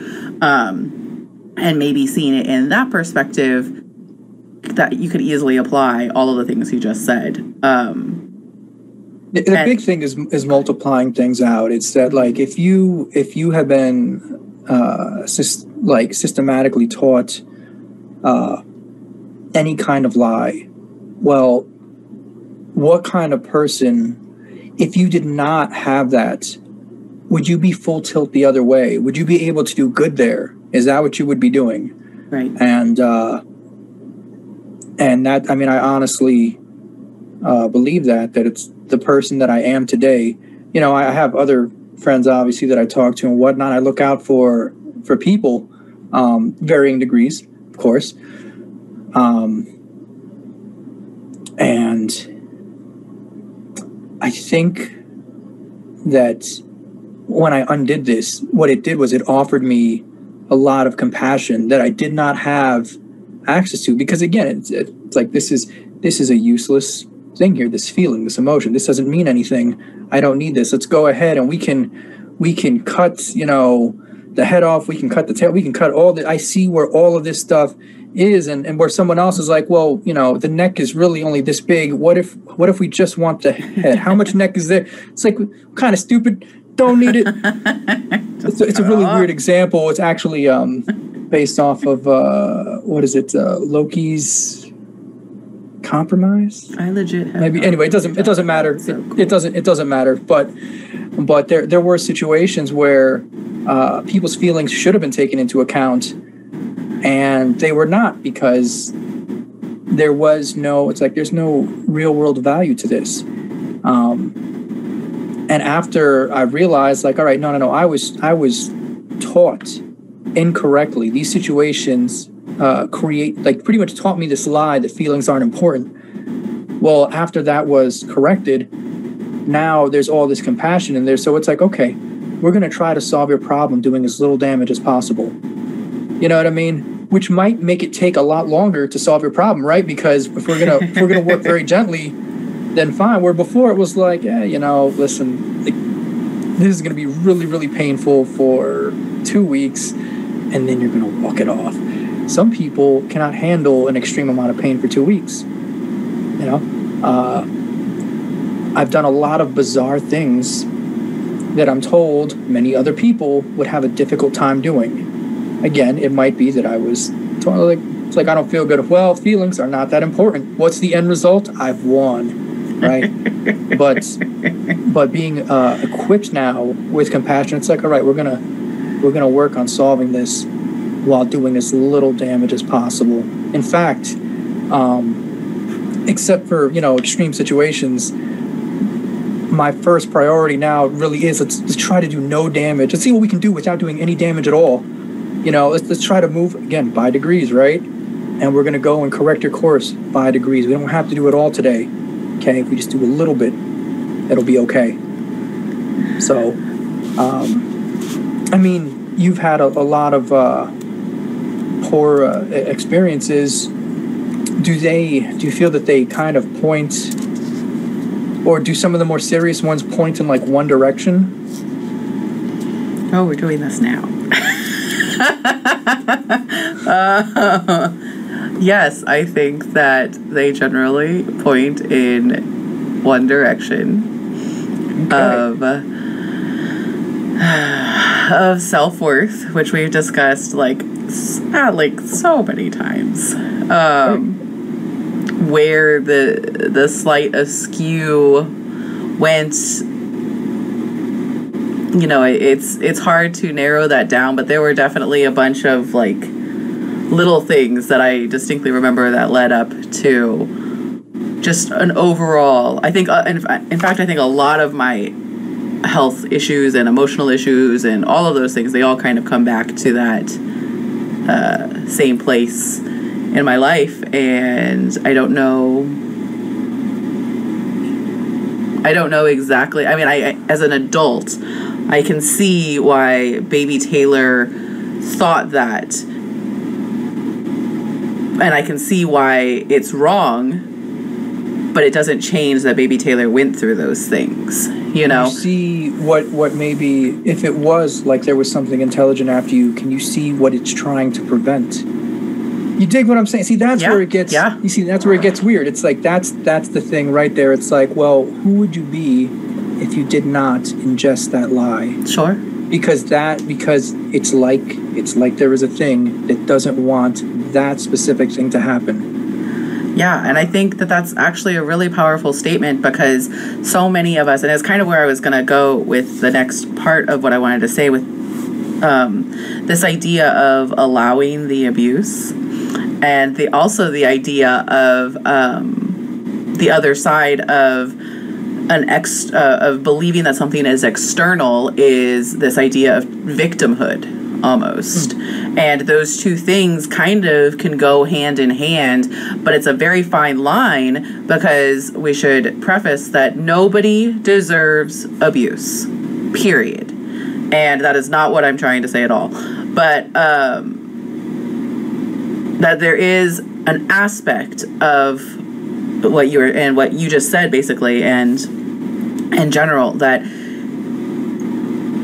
um, and maybe seeing it in that perspective that you could easily apply all of the things you just said um, The, the And- big thing is is multiplying things out. It's that like if you if you have been uh, sys- like systematically taught uh, any kind of lie, well, what kind of person, if you did not have that, would you be full tilt the other way? Would you be able to do good there? Is that what you would be doing? right and uh, and that I mean I honestly uh, believe that that it's the person that I am today. You know, I have other friends obviously that I talk to and whatnot. I look out for for people, um, varying degrees, of course, um, and I think that when I undid this, what it did was it offered me a lot of compassion that I did not have access to because again it's, it's like this is this is a useless thing here this feeling this emotion. This doesn't mean anything. I don't need this. Let's go ahead and we can we can cut you know the head off. We can cut the tail. We can cut all the I see where all of this stuff is. And, and where someone else is like well you know the neck is really only this big. What if what if we just want the head? How much neck is there? It's like kind of stupid. Don't need it. It's, a, it's a really weird example. It's actually um, based off of uh, what is it? Uh, Loki's compromise. i legit have Maybe anyway. It doesn't. It doesn't matter. So It, it doesn't. It doesn't matter. But but there there were situations where uh, people's feelings should have been taken into account, and they were not because there was no. It's like there's no real world value to this. Um, and after I realized, like, all right, no, no, no, I was I was taught incorrectly. These situations uh, create, like, pretty much taught me this lie that feelings aren't important. Well, after that was corrected, now there's all this compassion in there. So it's like, okay, we're going to try to solve your problem doing as little damage as possible. You know what I mean? Which might make it take a lot longer to solve your problem, right? Because if we're gonna if we're gonna work very gently, then fine. Where before it was like, yeah, you know, listen, like, this is gonna be really really painful for two weeks, and then you're gonna walk it off. Some people cannot handle an extreme amount of pain for two weeks. You know, uh, I've done a lot of bizarre things that I'm told many other people would have a difficult time doing. Again, it might be that I was like, it's like I don't feel good. Well, feelings are not that important. What's the end result? I've won, right? but but being uh, equipped now with compassion, it's like, all right, we're gonna we're gonna work on solving this while doing as little damage as possible. In fact, um, except for you know extreme situations, my first priority now really is let's, let's try to do no damage. Let's see what we can do without doing any damage at all. You know, let's, let's try to move again by degrees, right? And we're going to go and correct your course by degrees. We don't have to do it all today. Okay, if we just do a little bit, it'll be okay. So, um, I mean, you've had a, a lot of uh, poor uh, experiences. Do they? Do you feel that they kind of point or do some of the more serious ones point in like one direction? Oh, we're doing this now. uh, yes, I think that they generally point in one direction Okay. of of self worth, which we've discussed like s- ah, like so many times. Um, where the the slight askew went you know it's it's hard to narrow that down but there were definitely a bunch of like little things that i distinctly remember that led up to just an overall i think uh, in fact i think a lot of my health issues and emotional issues and all of those things they all kind of come back to that uh, same place in my life. And i don't know i don't know exactly i mean i I- as an adult i can see why baby taylor thought that. And i can see why it's wrong but it doesn't change that baby taylor went through those things you know You see what what maybe if it was like there was something intelligent after you, can you see what it's trying to prevent? You dig what I'm saying? See, that's Yeah, where it gets. yeah. You see, that's where it gets weird. It's like that's that's the thing right there. It's like, well, who would you be if you did not ingest that lie? sure Because that because it's like it's like there is a thing that doesn't want that specific thing to happen. Yeah, and I think that that's actually a really powerful statement because so many of us, and it's kind of where I was going to go with the next part of what I wanted to say with um, this idea of allowing the abuse, and the also the idea of um, the other side of an ex uh, of believing that something is external is this idea of victimhood almost and those two things kind of can go hand in hand but it's a very fine line because we should preface that nobody deserves abuse period. And that is not what i'm trying to say at all. But um that there is an aspect of what you were and what you just said basically and in general that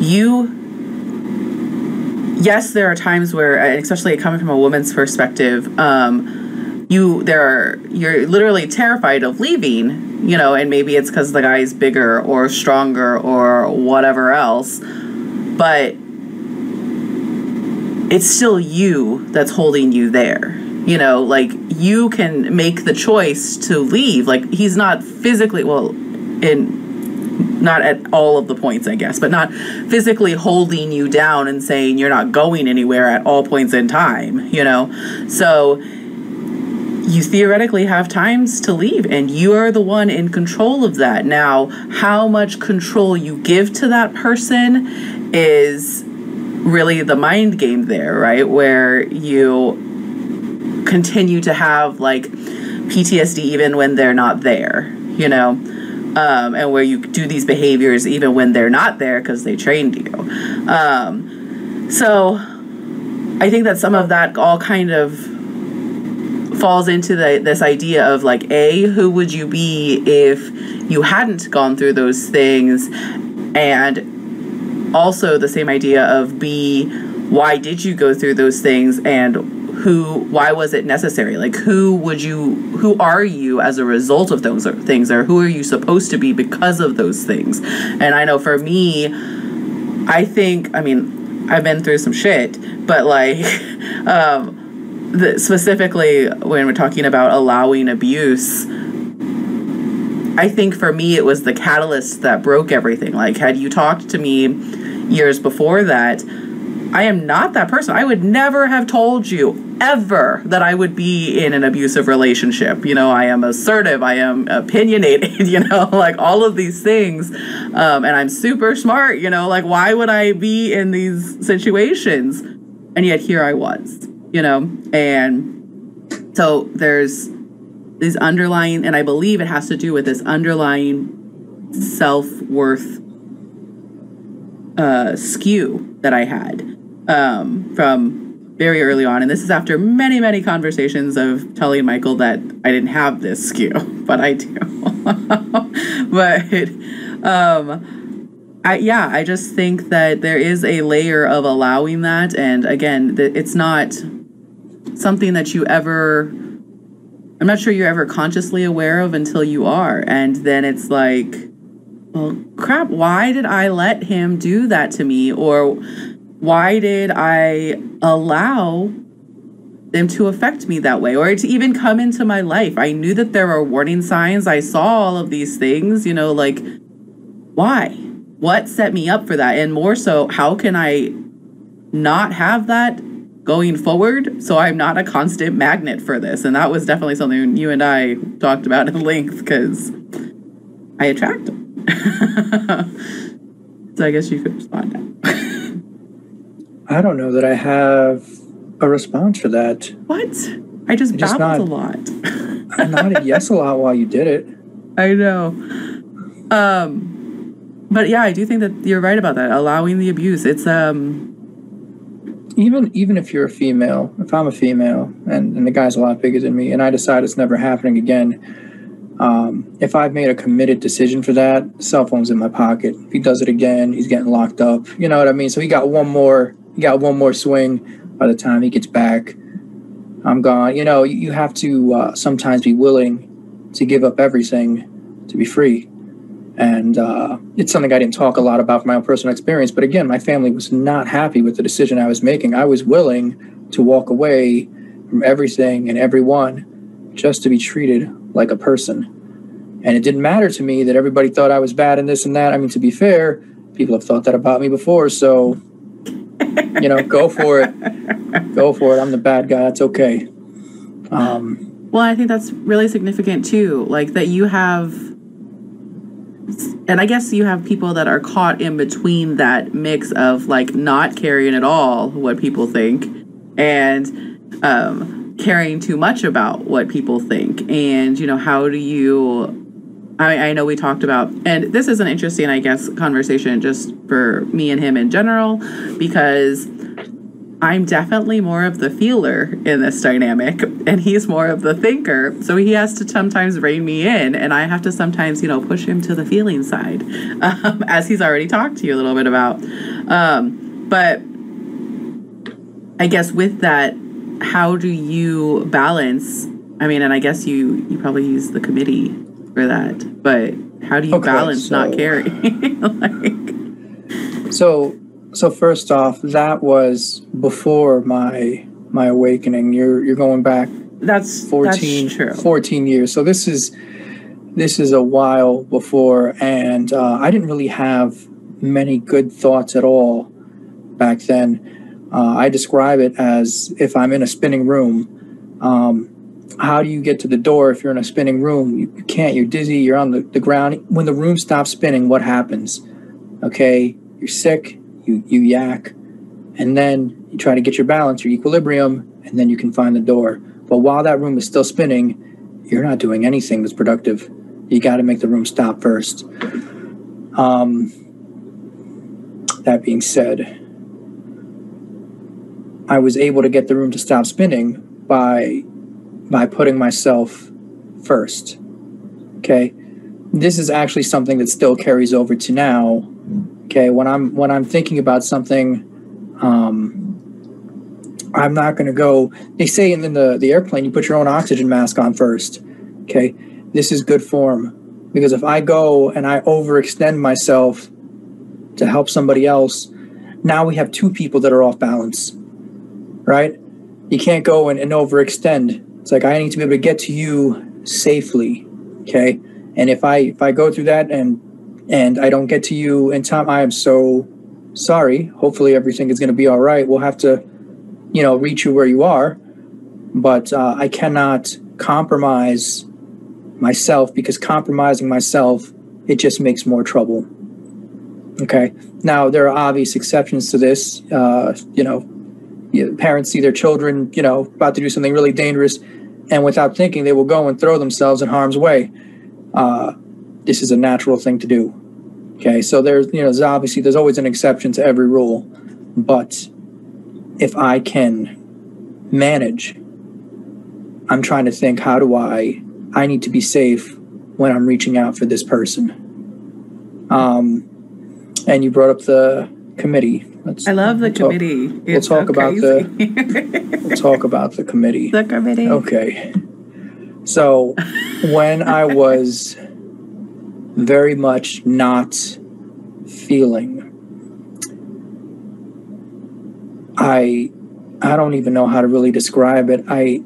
you yes there are times where especially coming from a woman's perspective um you there are you're literally terrified of leaving you know and maybe it's because the guy's bigger or stronger or whatever else but it's still you that's holding you there you know like you can make the choice to leave like he's not physically well in not at all of the points i guess but not physically holding you down and saying you're not going anywhere at all points in time you know so you theoretically have times to leave and you are the one in control of that. Now, how much control you give to that person is really the mind game there, right? Where you continue to have like PTSD even when they're not there, you know? Um, and where you do these behaviors even when they're not there because they trained you. Um, so I think that some of that all kind of falls into the, this idea of like a who would you be if you hadn't gone through those things and also the same idea of b why did you go through those things and who why was it necessary? Like who would you who are you as a result of those things or who are you supposed to be because of those things? And i know for me i think i mean i've been through some shit but like um the, specifically when we're talking about allowing abuse i think for me it was the catalyst that broke everything. Like had you talked to me years before that i am not that person. I would never have told you ever that i would be in an abusive relationship. You know i am assertive. I am opinionated you know like all of these things. Um, and i'm super smart you know like why would i be in these situations? And yet here i was you know and so there's these underlying and i believe it has to do with this underlying self-worth uh, skew that i had um, from very early on. And this is after many many conversations of telling michael that i didn't have this skew but i do. But um, I, yeah, I just think that there is a layer of allowing that, and again, it's not something that you ever I'm not sure you're ever consciously aware of until you are. And then it's like, well, crap, why did I let him do that to me? Or why did I allow them to affect me that way or to even come into my life? I knew that there were warning signs. I saw all of these things, you know, like, why? What set me up for that? And more so, how can I not have that going forward so i'm not a constant magnet for this and that was definitely something you and i talked about at length because i attract them so i guess you could respond now. I don't know that i have a response for that. What? I just babbled not, a lot. I nodded yes a lot while you did it. I know. Um but yeah i do think that you're right about that allowing the abuse. It's um even even if you're a female, if I'm a female and, and the guy's a lot bigger than me, and I decide it's never happening again, um, if I've made a committed decision for that, cell phone's in my pocket. If he does it again, he's getting locked up. You know what I mean? So he got one more, he got one more swing. By the time he gets back, I'm gone. You know, you have to uh, sometimes be willing to give up everything to be free. And uh, it's something I didn't talk a lot about from my own personal experience. But again, my family was not happy with the decision I was making. I was willing to walk away from everything and everyone just to be treated like a person. And it didn't matter to me that everybody thought I was bad and this and that. I mean, to be fair, people have thought that about me before. So, you know, go for it. Go for it. I'm the bad guy. That's okay. Um, well, I think that's really significant too. Like that you have and I guess you have people that are caught in between that mix of like not caring at all what people think and um, caring too much about what people think. And, you know, how do you. I, I know we talked about, and this is an interesting, I guess, conversation just for me and him in general, because I'm definitely more of the feeler in this dynamic, and he's more of the thinker. So he has to sometimes rein me in, and I have to sometimes, you know, push him to the feeling side, um, as he's already talked to you a little bit about. Um, but I guess with that, how do you balance? I mean, and I guess you you probably use the committee for that, but how do you okay, balance so, not caring? like, so so first off, that was before my my awakening. You're you're going back that's 14 that's true. 14 years. So this is this is a while before and uh, I didn't really have many good thoughts at all back then. Uh, I describe it as if I'm in a spinning room, um, how do you get to the door if you're in a spinning room? You, you can't. You're dizzy. You're on the, the ground. When the room stops spinning, what happens? Okay, you're sick. You you yak, and then you try to get your balance, your equilibrium, and then you can find the door. But while that room is still spinning, you're not doing anything that's productive. You got to make the room stop first. Um, that being said, I was able to get the room to stop spinning by by putting myself first. Okay? This is actually something that still carries over to now. Okay, when I'm when I'm thinking about something um I'm not going to go they say in the the airplane you put your own oxygen mask on first. Okay? This is good form because if I go and I overextend myself to help somebody else, now we have two people that are off balance. Right? You can't go and, and overextend. It's like I need to be able to get to you safely. Okay. And if I if I go through that and and I don't get to you in time, I am so sorry. Hopefully everything is going to be all right. We'll have to, you know, reach you where you are. But uh, I cannot compromise myself because compromising myself it just makes more trouble. Okay. Now there are obvious exceptions to this. Uh, you know, you know, parents see their children, you know, about to do something really dangerous, and without thinking, they will go and throw themselves in harm's way. Uh, this is a natural thing to do. Okay, so there's, you know, there's obviously there's always an exception to every rule, but if I can manage, I'm trying to think, how do I? I need to be safe when I'm reaching out for this person. Um, and you brought up the committee. Let's, I love the we'll talk- committee. we'll It's talk so about crazy. We'll talk about the committee. the committee. Okay. So when I was very much not feeling I I don't even know how to really describe it. I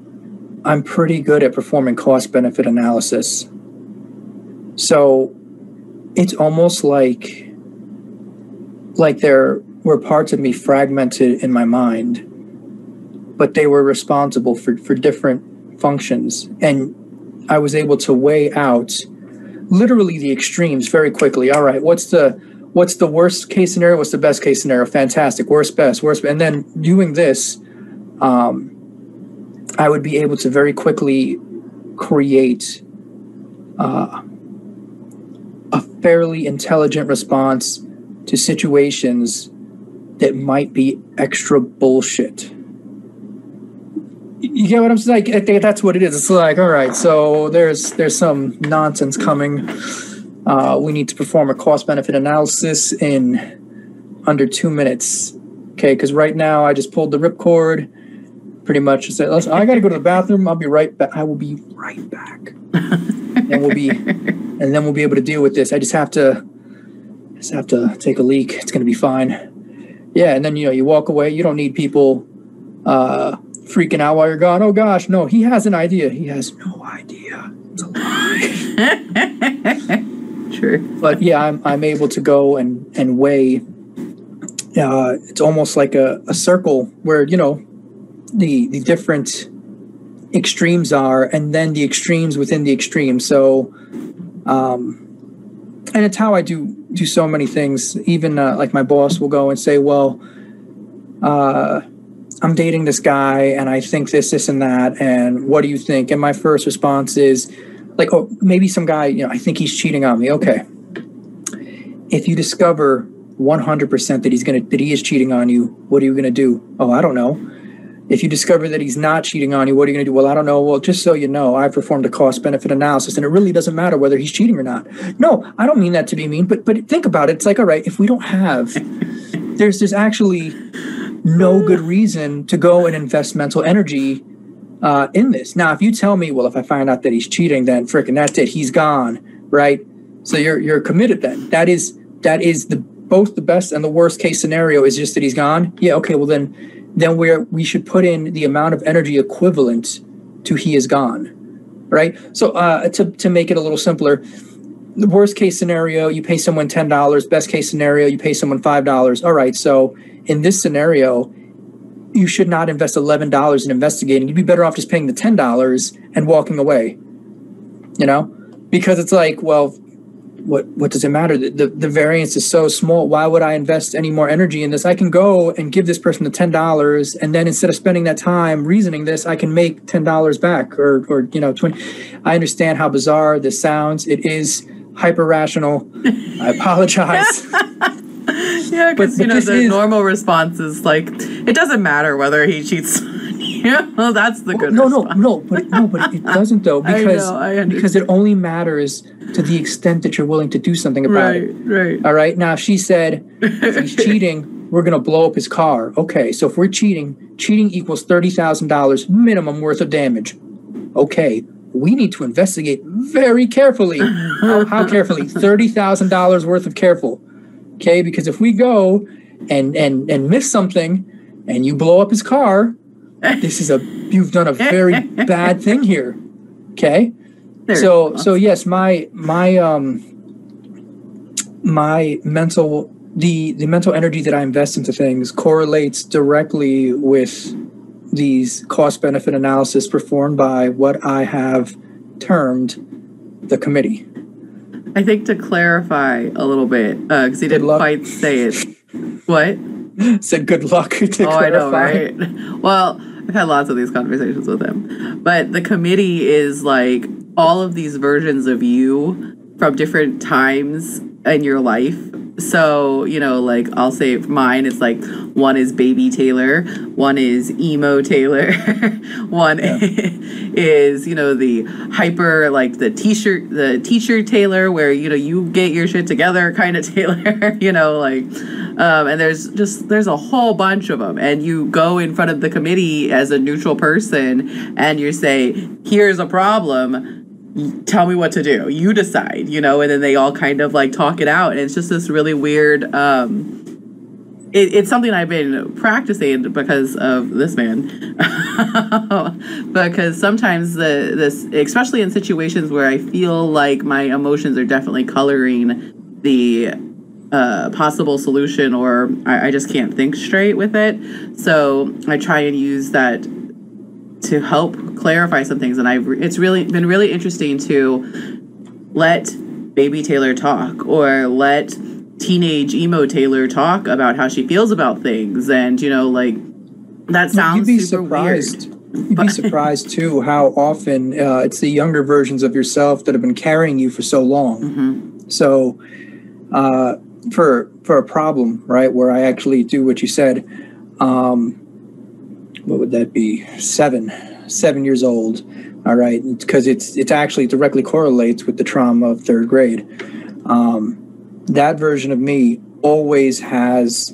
I'm pretty good at performing cost benefit analysis. So it's almost like like there were parts of me fragmented in my mind but they were responsible for, for different functions. And I was able to weigh out literally the extremes very quickly. All right, what's the what's the worst case scenario? What's the best case scenario? Fantastic. Worst, best, worst. And then doing this, um, I would be able to very quickly create uh, a fairly intelligent response to situations that might be extra bullshit you get what I'm saying? Like, I think that's what it is. It's like, all right, so there's there's some nonsense coming. Uh, we need to perform a cost benefit analysis in under two minutes. Okay, because right now I just pulled the ripcord. Pretty much said, listen, I got to go to the bathroom. I'll be right back. I will be right back, and we'll be, and then we'll be able to deal with this. I just have to, just have to take a leak. It's gonna be fine. Yeah, and then you know you walk away. You don't need people. Uh, freaking out while you're gone. Oh gosh, no, he has an idea. He has no idea. It's a lie. True. but yeah, I'm I'm able to go and and weigh. Uh, it's almost like a, a circle where you know the the different extremes are, and then the extremes within the extremes. So, um, and it's how I do do so many things. Even uh, like my boss will go and say, "Well, uh, I'm dating this guy, and I think this, this, and that, and what do you think?" And my first response is, like, "Oh, maybe some guy, you know, I think he's cheating on me." Okay. If you discover 100% that he's gonna that he is cheating on you, what are you gonna do? Oh, I don't know. If you discover that he's not cheating on you, what are you going to do? Well, I don't know. Well, just so you know, I performed a cost benefit analysis and it really doesn't matter whether he's cheating or not. No, I don't mean that to be mean, but but think about it. It's like, all right, if we don't have there's there's actually no good reason to go and invest mental energy uh, in this. Now, if you tell me, well, if I find out that he's cheating, then frickin' that's it. He's gone, right? So you're you're committed then. That is that is the both the best and the worst case scenario is just that he's gone. Yeah, okay, well then then we're we should put in the amount of energy equivalent to he is gone. Right? So uh to to make it a little simpler, the worst case scenario, you pay someone ten dollars. Best case scenario, you pay someone five dollars. All right. So in this scenario, you should not invest $11 in investigating. You'd be better off just paying the $10 and walking away. You know? Because it's like, well, what what does it matter? The, the, the variance is so small. Why would I invest any more energy in this? I can go and give this person the ten dollars, and then instead of spending that time reasoning this, I can make ten dollars back, or or you know twenty. I understand how bizarre this sounds. It is hyper rational. I apologize. Yeah, because you know the is- normal response is like, it doesn't matter whether he cheats. yeah, well, that's the oh, good. no, no, response. no, but no, but it doesn't though I because know, I because it only matters to the extent that you're willing to do something about Right, it. right. Right. All right. Now, if she said, if he's cheating, we're going to blow up his car. Okay. So if we're cheating, cheating equals $30,000 minimum worth of damage. Okay. We need to investigate very carefully. how, how carefully? $30,000 worth of careful. Okay. Because if we go and, and, and miss something and you blow up his car, this is a, you've done a very bad thing here. Okay so so yes my my um my mental the the mental energy that i invest into things correlates directly with these cost benefit analysis performed by what i have termed the committee I think to clarify a little bit, because he didn't quite say it. What? said good luck to Oh, I know, clarify. right? Well, I've had lots of these conversations with him. But the committee is like all of these versions of you from different times in your life. So, you know, like I'll say mine, it's like one is baby Taylor, one is emo Taylor, one is, you know, the hyper, like the t shirt, the teacher Taylor, where, you know, you get your shit together kind of Taylor, you know, like, um, and there's just, there's a whole bunch of them. And you go in front of the committee as a neutral person and you say, here's a problem tell me what to do. You decide you know and then they all kind of like talk it out and it's just this really weird um it, it's something i've been practicing because of this man. Because sometimes the this especially in situations where i feel like my emotions are definitely coloring the uh, possible solution or I, I just can't think straight with it. So i try and use that to help clarify some things and I've it's really been really interesting to let baby Taylor talk or let teenage emo Taylor talk about how she feels about things and you know like that sounds You'd be surprised. weird. You'd be surprised too how often uh, it's the younger versions of yourself that have been carrying you for so long. Mm-hmm. So, uh, for for a problem, right, where I actually do what you said, um, what would that be? Seven, seven years old. All right, because it's it's actually directly correlates with the trauma of third grade. Um, that version of me always has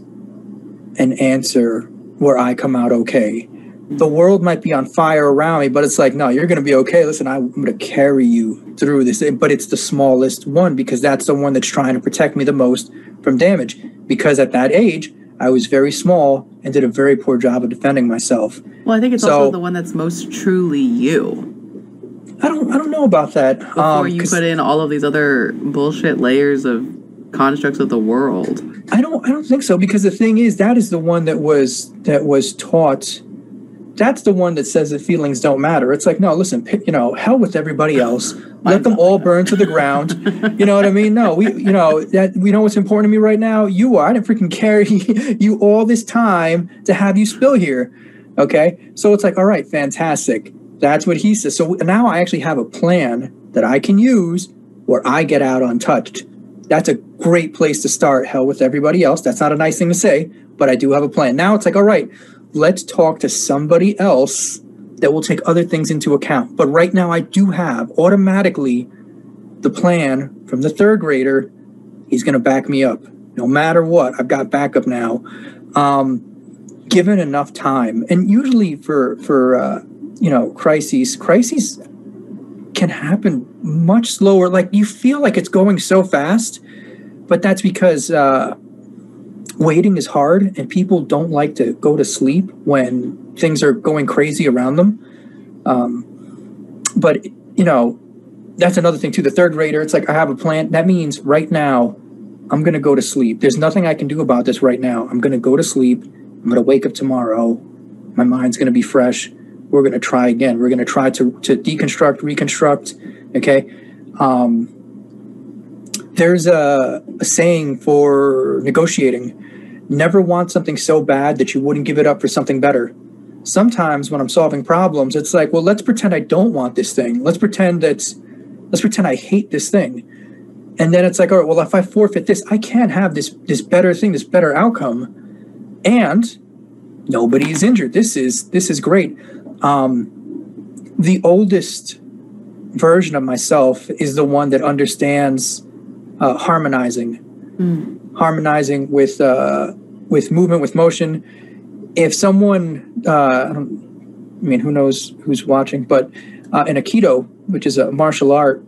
an answer where I come out okay. The world might be on fire around me, but it's like, no, you're going to be okay. Listen, I'm going to carry you through this. But it's the smallest one because that's the one that's trying to protect me the most from damage. Because at that age, I was very small and did a very poor job of defending myself. well I think it's So- also the one that's most truly you I don't, I don't know about that. before um, you put in all of these other bullshit layers of constructs of the world I don't, I don't think so because the thing is, that is the one that was that was taught. That's the one that says that feelings don't matter. It's like, no, listen, p- you know, hell with everybody else. Let them all burn to the ground. You know what I mean? No, we, you know, that we know what's important to me right now. You are. I didn't freaking carry you all this time to have you spill here. Okay, so it's like, all right, fantastic. That's what he says. So now I actually have a plan that I can use where I get out untouched. That's a great place to start. Hell with everybody else. That's not a nice thing to say, but I do have a plan. Now it's like, all right, let's talk to somebody else that will take other things into account. But right now, I do have automatically the plan from the third grader. He's going to back me up no matter what. I've got backup now. Um, given enough time, and usually for for uh, you know crises, crises can happen much slower. Like you feel like it's going so fast, but that's because uh, waiting is hard, and people don't like to go to sleep when things are going crazy around them. Um, but you know, that's another thing too. The third grader, it's like I have a plan. That means right now, I'm gonna go to sleep. There's nothing I can do about this right now. I'm gonna go to sleep. I'm gonna wake up tomorrow, My mind's going to be fresh. We're going to try again. We're going to try to, to deconstruct, reconstruct. Okay. Um, there's a, a saying for negotiating never want something so bad that you wouldn't give it up for something better. Sometimes when I'm solving problems, it's like, well, let's pretend I don't want this thing. Let's pretend that's, let's pretend I hate this thing. And then it's like, all right, well, if I forfeit this, I can't have this this better thing, this better outcome, and nobody is injured. This is this is great. Um, the oldest version of myself is the one that understands uh, harmonizing, mm. harmonizing with uh, with movement, with motion. If someone, uh, I, I, mean, who knows who's watching, but uh, in Aikido, which is a martial art,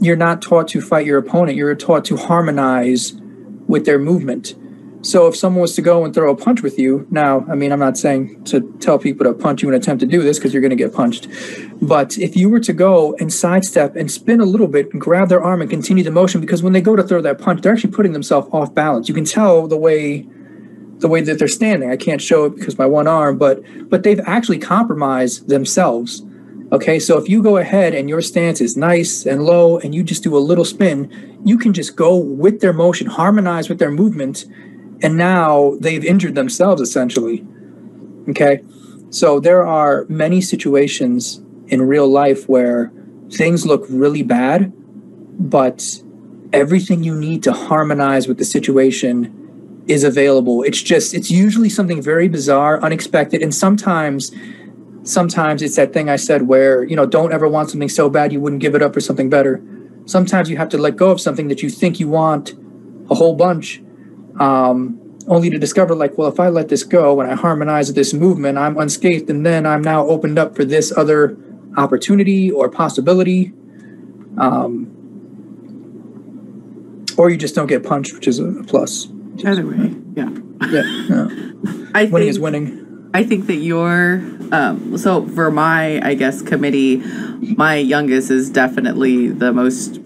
you're not taught to fight your opponent. You're taught to harmonize with their movement. So if someone was to go and throw a punch with you, now, I mean, I'm not saying to tell people to punch you and attempt to do this because you're going to get punched. But if you were to go and sidestep and spin a little bit and grab their arm and continue the motion, because when they go to throw that punch, they're actually putting themselves off balance. You can tell the way the way that they're standing. I can't show it because my one arm, but but they've actually compromised themselves. Okay, so if you go ahead and your stance is nice and low and you just do a little spin, you can just go with their motion, harmonize with their movement, and now they've injured themselves essentially. Okay. So there are many situations in real life where things look really bad, but everything you need to harmonize with the situation is available. It's just, it's usually something very bizarre, unexpected, and sometimes sometimes it's that thing I said where, you know, don't ever want something so bad you wouldn't give it up for something better. Sometimes you have to let go of something that you think you want a whole bunch um, only to discover like well if i let this go and i harmonize this movement i'm unscathed and then i'm now opened up for this other opportunity or possibility. Um, or you just don't get punched which is a plus. Either way yeah. Yeah, yeah. I winning think, is winning. I think that your um, so for my i guess committee my youngest is definitely the most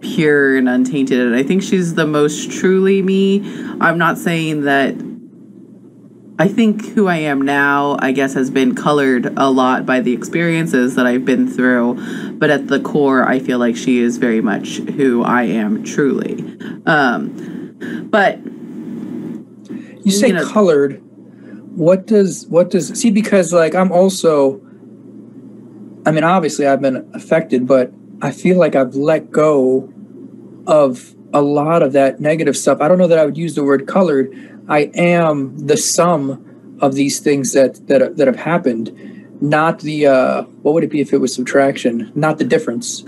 pure and untainted. And I think she's the most truly me. I'm not saying that. I think who I am now, I guess, has been colored a lot by the experiences that I've been through. But at the core, I feel like she is very much who I am truly. Um, but you say you know, colored. What does what does see? Because like I'm also. I mean, obviously, I've been affected, but I feel like I've let go of a lot of that negative stuff. I don't know that I would use the word colored. I am the sum of these things that that that have happened, not the uh, what would it be if it was subtraction, not the difference.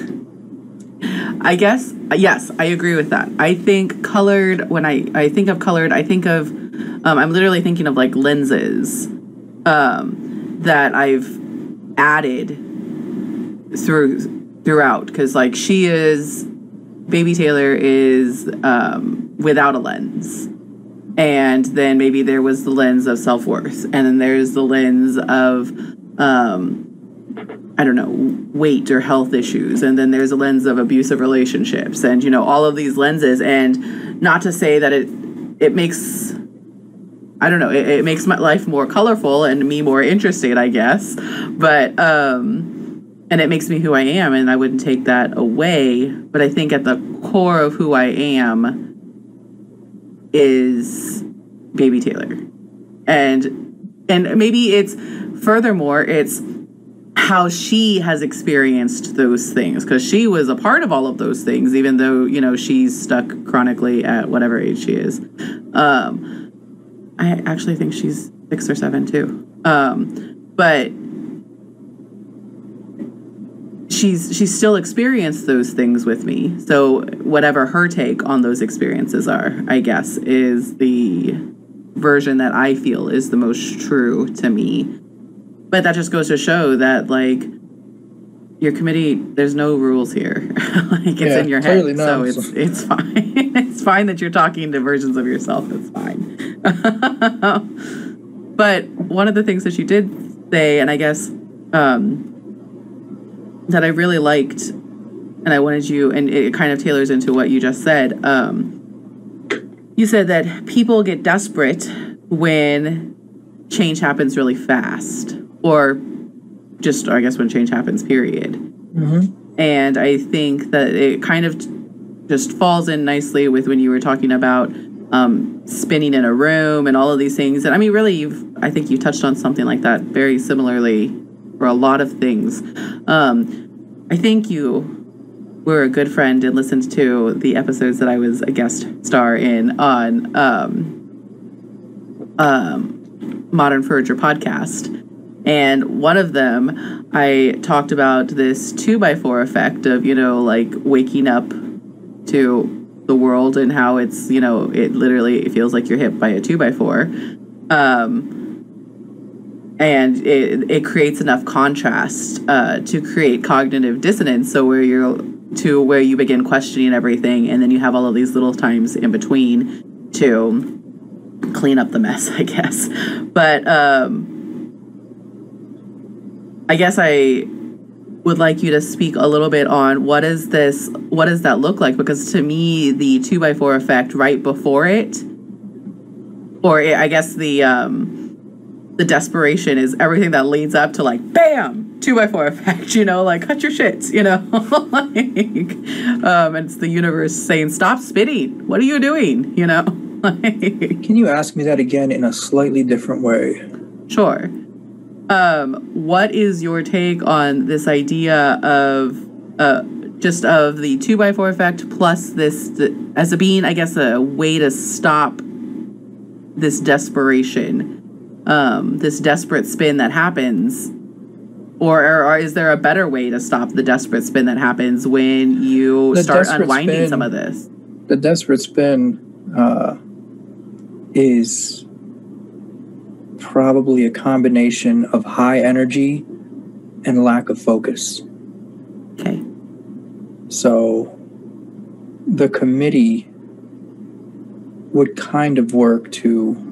I guess yes, I agree with that. I think colored when I I think of colored, I think of um, I'm literally thinking of like lenses um, that I've added through throughout because like she is baby taylor is um, without a lens and then maybe there was the lens of self-worth and then there's the lens of um, i don't know weight or health issues and then there's a lens of abusive relationships and you know all of these lenses and not to say that it it makes I don't know. It, it, makes my life more colorful and me more interested, I guess. But um, and it makes me who I am, and I wouldn't take that away. But I think at the core of who I am is Baby Taylor, and and maybe it's furthermore it's how she has experienced those things because she was a part of all of those things even though you know she's stuck chronically at whatever age she is. Um i actually think she's six or seven too. Um but she's she's still experienced those things with me. So whatever her take on those experiences are, I guess, is the version that I feel is the most true to me. But that just goes to show that like your committee, there's no rules here. like it's yeah, in your head, so it's it's fine. it's fine that you're talking to versions of yourself. It's fine. but one of the things that you did say, and I guess um, that I really liked, and I wanted you, and it kind of tailors into what you just said. Um, you said that people get desperate when change happens really fast, or just I guess when change happens, period. Mm-hmm. And I think that it kind of just falls in nicely with when you were talking about um, spinning in a room and all of these things. And I mean, really, you've I think you touched on something like that very similarly for a lot of things. Um, I think you were a good friend and listened to the episodes that I was a guest star in on um, um, Modern Furniture podcast. And one of them, I talked about this two by four effect of, you know, like waking up to the world and how it's, you know, it literally it feels like you're hit by a two by four. Um, and it, it creates enough contrast uh, to create cognitive dissonance. So where you're to where you begin questioning everything, and then you have all of these little times in between to clean up the mess, I guess. But um, I guess I would like you to speak a little bit on what is this what does that look like because to me the two by four effect right before it or i guess the um the desperation is everything that leads up to like bam two by four effect you know? Like cut your shits you know? Like um it's the universe saying stop spitting. What are you doing? You know? Like, Can you ask me that again in a slightly different way? Sure. Um, what is your take on this idea of uh, just of the two by four effect plus this th- as a being, I guess, a way to stop this desperation, um, this desperate spin that happens, or, or, or is there a better way to stop the desperate spin that happens when you The start unwinding spin- some of this? The desperate spin uh, is probably a combination of high energy and lack of focus. Okay. So the committee would kind of work to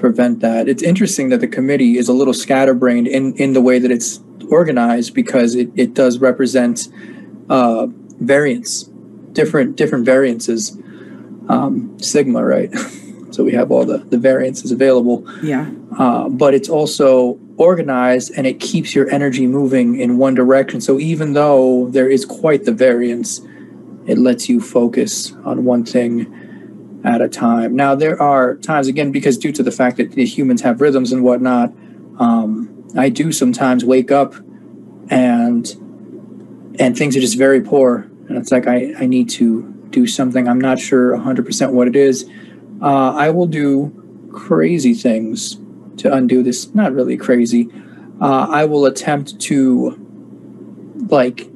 prevent that. It's interesting that the committee is a little scatterbrained in, in the way that it's organized because it, it does represent uh, variance, different different variances, um, sigma, right? so we have all the, the variances available Yeah. uh, but it's also organized and it keeps your energy moving in one direction. So even though there is quite the variance, it lets you focus on one thing at a time. Now, there are times, again, because due to the fact that humans have rhythms and whatnot, um, I do sometimes wake up and and things are just very poor. And it's like I, I need to do something. I'm not sure 100% what it is. Uh, I will do crazy things to undo this. Not really crazy. Uh, I will attempt to like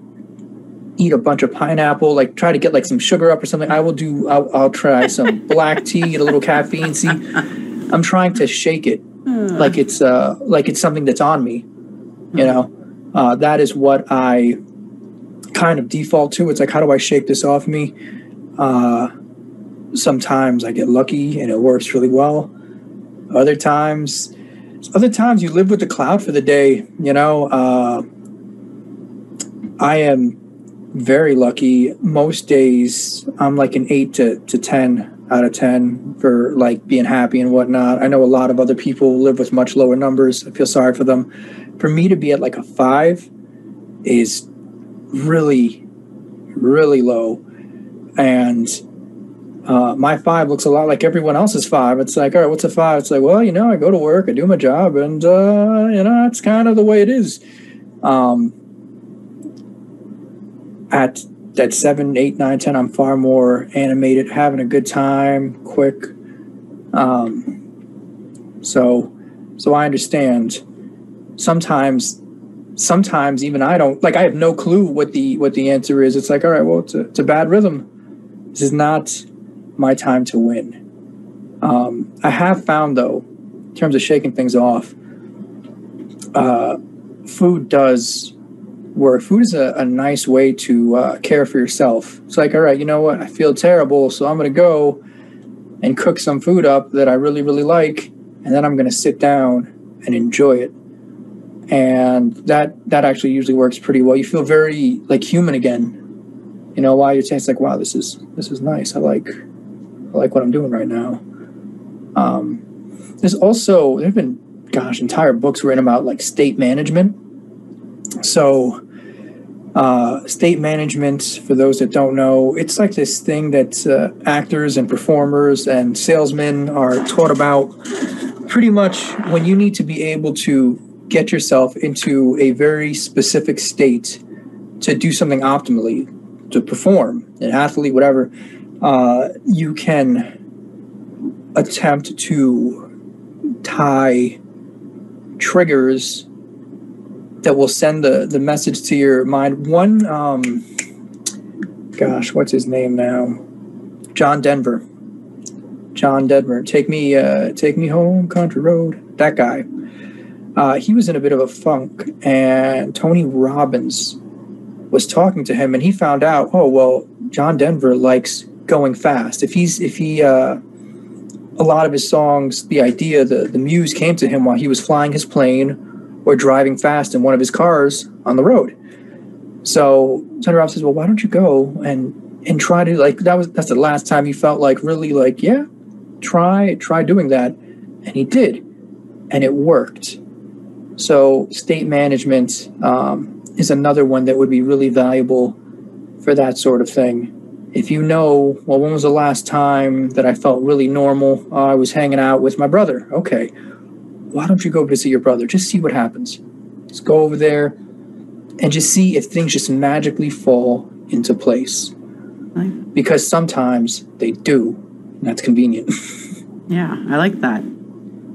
eat a bunch of pineapple, like try to get like some sugar up or something. I will do. I'll, I'll try some black tea, get a little caffeine. See, I'm trying to shake it like it's uh like it's something that's on me. You know, uh, that is what I kind of default to. It's like, how do I shake this off me? Uh, sometimes I get lucky and it works really well. Other times, other times you live with the cloud for the day. You know, uh, I am very lucky. Most days I'm like an eight to, to ten out of ten for like being happy and whatnot. I know a lot of other people live with much lower numbers. I feel sorry for them. For me to be at like a five is really, really low. And uh, my five looks a lot like everyone else's five. It's like, all right, what's a five? It's like, well, you know, I go to work, I do my job, and uh, you know, it's kind of the way it is. Um, at at seven, eight, nine, ten, I'm far more animated, having a good time, quick. Um, so, so I understand. Sometimes, sometimes even I don't like. I have no clue what the what the answer is. It's like, all right, well, it's a, it's a bad rhythm. This is not my time to win. Um, I have found though, in terms of shaking things off, uh, food does work. Food is a, a nice way to uh, care for yourself. It's like, all right, you know what? I feel terrible, so I'm going to go and cook some food up that I really, really like, and then I'm going to sit down and enjoy it. And that that actually usually works pretty well. You feel very like human again. You know, while you're it's like, wow, this is this is nice. I like I like what I'm doing right now. Um, there's also there have been gosh, entire books written about like state management. So, uh, state management, for those that don't know, it's like this thing that uh, actors and performers and salesmen are taught about. Pretty much when you need to be able to get yourself into a very specific state to do something optimally, to perform, an athlete, whatever, uh, you can attempt to tie triggers that will send the, the message to your mind. One, um, gosh, what's his name now? John Denver. John Denver. Take me, uh, take me home, country road. That guy. Uh, he was in a bit of a funk, and Tony Robbins was talking to him, and he found out, oh well, John Denver likes going fast. If he's if he uh, a lot of his songs, the idea, the the muse came to him while he was flying his plane or driving fast in one of his cars on the road. So Tony Robbins says, well, why don't you go and and try to like that was that's the last time he felt like really like yeah, try try doing that, and he did, and it worked. So state management um, is another one that would be really valuable for that sort of thing. If you know, well, when was the last time that I felt really normal? Uh, I was hanging out with my brother. Okay, why don't you go visit your brother? Just see what happens. Just go over there and just see if things just magically fall into place. Right. Because sometimes they do, and that's convenient. Yeah, I like that.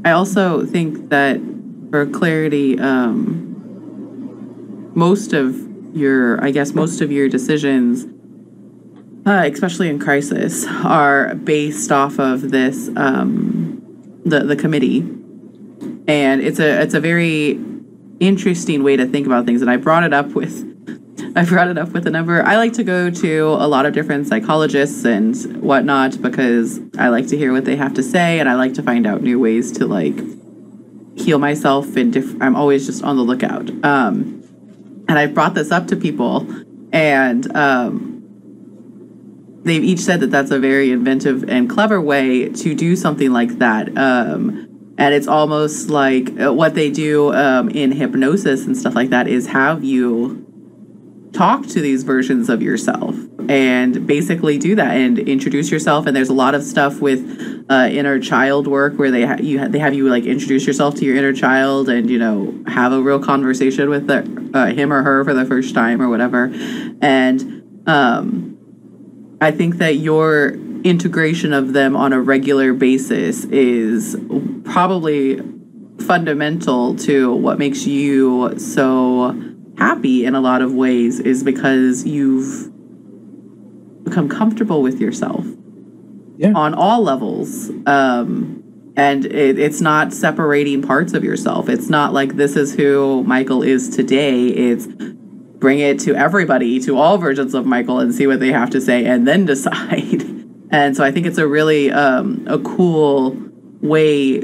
I also think that for clarity, um, most of your, I guess, most of your decisions, uh, especially in crisis, are based off of this um, the the committee, and it's a it's a very interesting way to think about things. And I brought it up with I brought it up with a number. I like to go to a lot of different psychologists and whatnot because I like to hear what they have to say, and I like to find out new ways to like heal myself. And diff- I'm always just on the lookout. Um, and I've brought this up to people, and um, they've each said that that's a very inventive and clever way to do something like that. Um, and it's almost like uh, what they do um, in hypnosis and stuff like that is have you talk to these versions of yourself and basically do that and introduce yourself. And there's a lot of stuff with uh, inner child work where they ha- you ha- they have you like introduce yourself to your inner child and you know have a real conversation with the, uh, him or her for the first time or whatever. And um, I think that your integration of them on a regular basis is probably fundamental to what makes you so happy in a lot of ways is because you've become comfortable with yourself Yeah. on all levels. Um, and it, it's not separating parts of yourself. It's not like this is who michael is today. It's bring it to everybody to all versions of michael and see what they have to say and then decide and so i think it's a really um, a cool way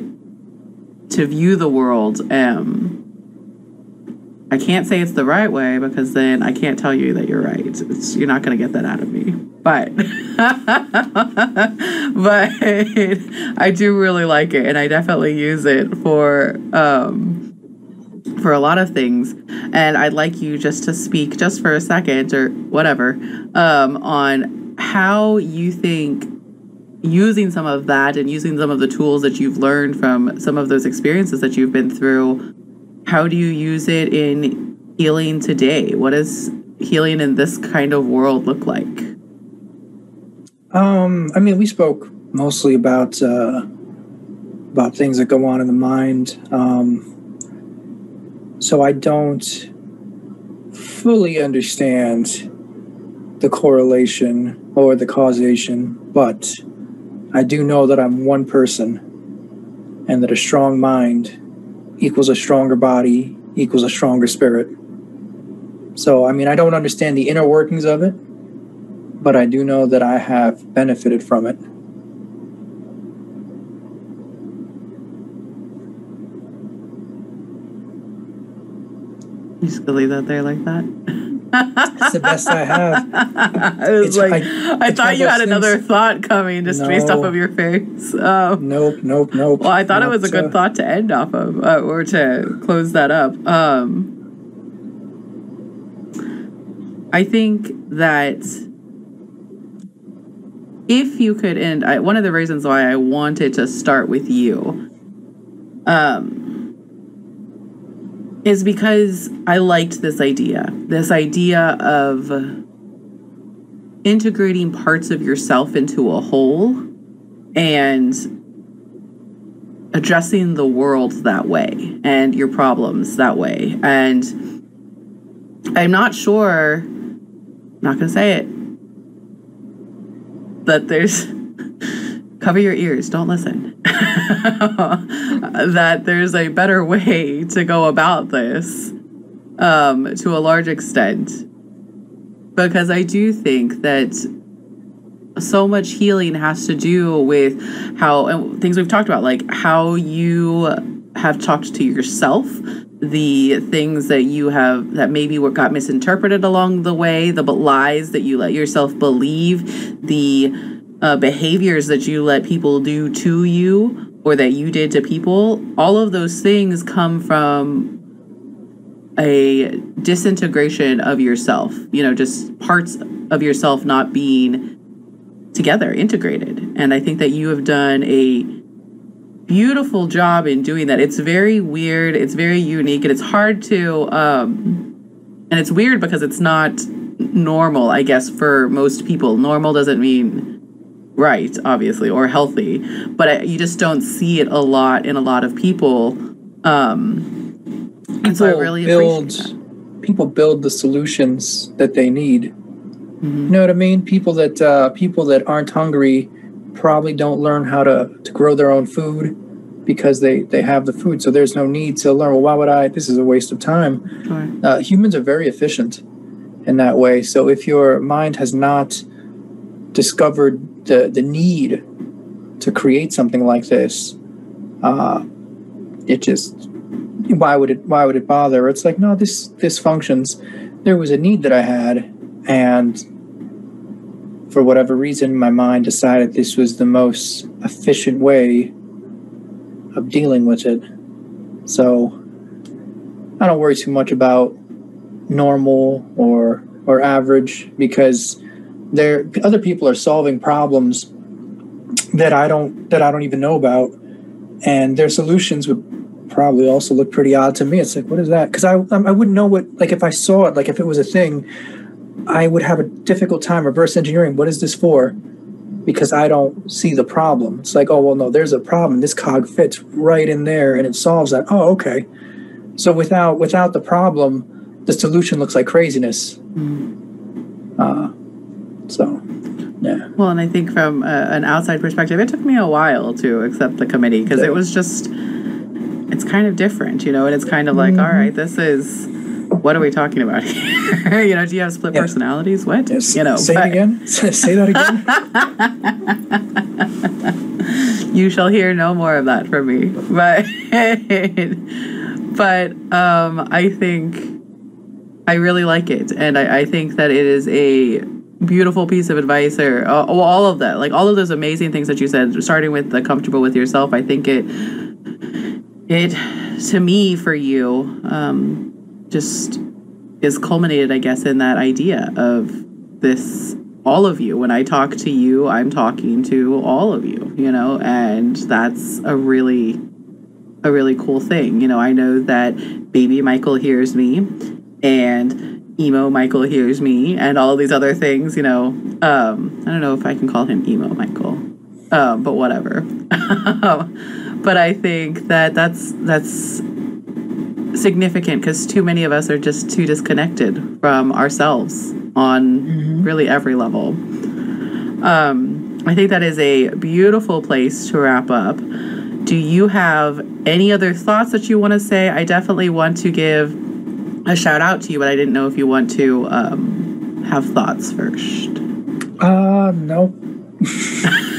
to view the world um, I can't say it's the right way because then I can't tell you that you're right. It's, you're not going to get that out of me. But but I do really like it and I definitely use it for um for a lot of things and I'd like you just to speak just for a second or whatever um on how you think using some of that and using some of the tools that you've learned from some of those experiences that you've been through how do you use it in healing today? What does healing in this kind of world look like? Um, I mean, we spoke mostly about uh, about things that go on in the mind. Um, so I don't fully understand the correlation or the causation, but I do know that I'm one person, and that a strong mind equals a stronger body equals a stronger spirit. So, I mean, I don't understand the inner workings of it, but I do know that I have benefited from it. You just leave that there like that? It's the best I have. I was It's- like, I- I, thought you had those another thought coming just based off of your face. Um, Nope, nope, nope. well, I thought it was a good uh, thought to end off of, uh, or to close that up. Um, I think that if you could end, I, one of the reasons why I wanted to start with you, um, is because I liked this idea. This idea of integrating parts of yourself into a whole and addressing the world that way and your problems that way. And I'm not sure, I'm not going to say it, that there's, cover your ears, don't listen. that there's a better way to go about this um, to a large extent. Because I do think that so much healing has to do with how and things we've talked about like how you have talked to yourself the things that you have that maybe what got misinterpreted along the way the lies that you let yourself believe the uh, behaviors that you let people do to you or that you did to people all of those things come from a disintegration of yourself you know just parts of yourself not being together, integrated. And I think that you have done a beautiful job in doing that. It's very weird, it's very unique, and it's hard to um and it's weird because it's not normal, I guess, for most people. Normal doesn't mean right, obviously, or healthy, but I, you just don't see it a lot in a lot of people. Um and so I really build people build the solutions that they need. Mhm. You know what I mean? People that uh, people that aren't hungry probably don't learn how to, to grow their own food because they they have the food. So there's no need to learn. Well, why would I? This is a waste of time. Uh, humans are very efficient in that way. So if your mind has not discovered the the need to create something like this, uh, it just why would it why would it bother? It's like no, this this functions. There was a need that I had, and for whatever reason, my mind decided this was the most efficient way of dealing with it. So I don't worry too much about normal or or average because there other people are solving problems that I don't that I don't even know about, and their solutions would probably also look pretty odd to me. It's like, what is that? Because I I wouldn't know what like if I saw it, like if it was a thing, I would have a difficult time reverse engineering. What is this for? Because I don't see the problem. It's like, oh well, no, there's a problem. This cog fits right in there, and it solves that. Oh, okay. So without without the problem, the solution looks like craziness. Uh, so, yeah. Well, and I think from a, an outside perspective, it took me a while to accept the committee because Yeah. it was just, it's kind of different, you know, and it's kind of like, all right, this is, what are we talking about here? you know, do you have split Yeah. personalities? What? Yes. You know, say but it again. Say that again. you shall hear no more of that from me. But, but um, I think I really like it, and I, I think that it is a beautiful piece of advice or uh, all of that like all of those amazing things that you said starting with the comfortable with yourself i think it it to me for you um just is culminated i guess in that idea of this all of you. When i talk to you i'm talking to all of you you know and that's a really a really cool thing. You know i know that baby michael hears me and emo Michael hears me and all these other things, you know. Um, I don't know if I can call him emo Michael, um, but whatever. but I think that that's that's significant because too many of us are just too disconnected from ourselves on really every level. Um, I think that is a beautiful place to wrap up. Do you have any other thoughts that you want to say? I definitely want to give a shout out to you, but I didn't know if you want to um, have thoughts first. Uh, no.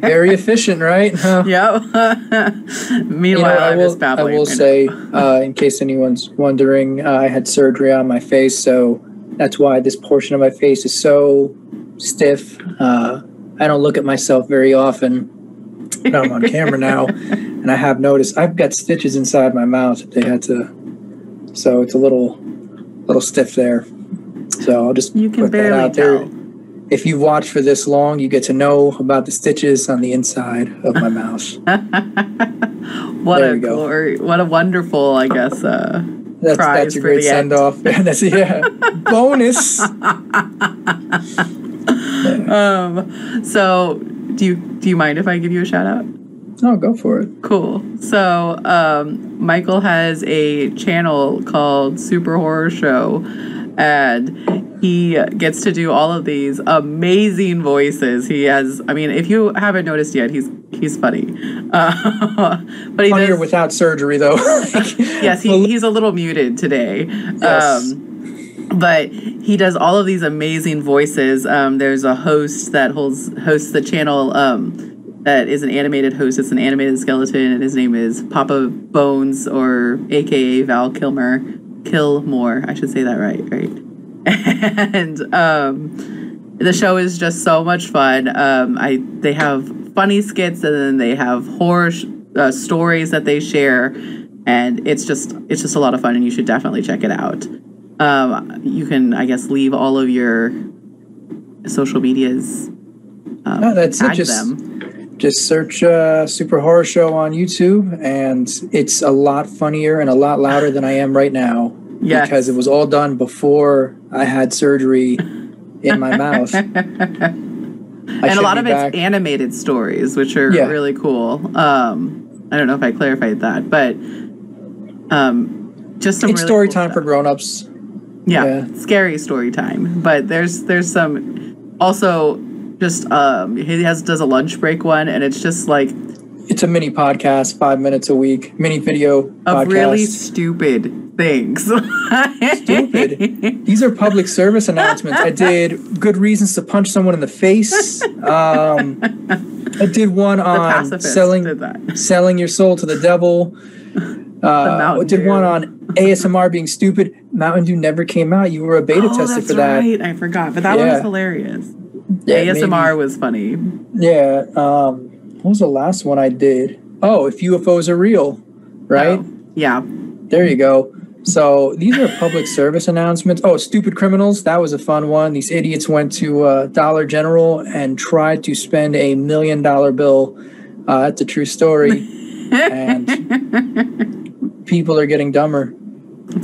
Very efficient, right? Huh. yep. You Meanwhile, know, I will, I will say, uh, in case anyone's wondering, uh, I had surgery on my face, so that's why this portion of my face is so stiff. Uh, I don't look at myself very often, but I'm on camera now, and I have noticed I've got stitches inside my mouth they had to, so it's a little, little stiff there. So I'll just you can put that barely out there. tell. If you've watched for this long, you get to know about the stitches on the inside of my mouth. What There a glory! What a wonderful, I guess. Uh, That's, Prize that's a for great the end. send off. that's yeah. Bonus. um. So, do you do you mind if I give you a shout out? Oh, go for it. Cool. So, um, Michael has a channel called Super Horror Show, and he gets to do all of these amazing voices. He has, I mean, if you haven't noticed yet, he's he's funny. Uh, but he Funnier does, without surgery, though. yes, he, he's a little muted today. Yes. Um, but he does all of these amazing voices. Um, there's a host that holds hosts the channel um, that is an animated host. It's an animated skeleton, and his name is Papa Bones, or AKA Val Kilmer, Killmore. I should say that right, right? and um, the show is just so much fun. Um, I they have funny skits, and then they have horror sh- uh, stories that they share, and it's just it's just a lot of fun, and you should definitely check it out. Um, you can, I guess, leave all of your social medias. Um, No, that's tag Just- them. Just search uh, Super Horror Show on YouTube, and it's a lot funnier and a lot louder than I am right now Yes. because it was all done before I had surgery in my mouth. And a lot of it's animated stories, which are Yeah. really cool. Um, I don't know if I clarified that, but um, just some It's really story cool time stuff. for grown-ups. yeah, yeah. scary story time. But there's there's some also just um, he has does a lunch break one, and it's just like It's a mini podcast, five minutes a week, mini video of podcast. really stupid things. Stupid. These are public service announcements. I did good reasons to punch someone in the face. Um, I did one on selling selling your soul to the devil. Uh, I did Dew. one on ASMR being stupid. Mountain Dew never came out. You were a beta oh, tester for that. right. I forgot, but that one was hilarious. Yeah, ASMR maybe. was funny. Yeah. Um, what was the last one I did? Oh, if UFOs are real, right? Oh, yeah. There you go. So these are public service announcements. Oh, stupid criminals. That was a fun one. These idiots went to uh, Dollar General and tried to spend a million dollar bill. Uh, that's a true story. and people are getting dumber.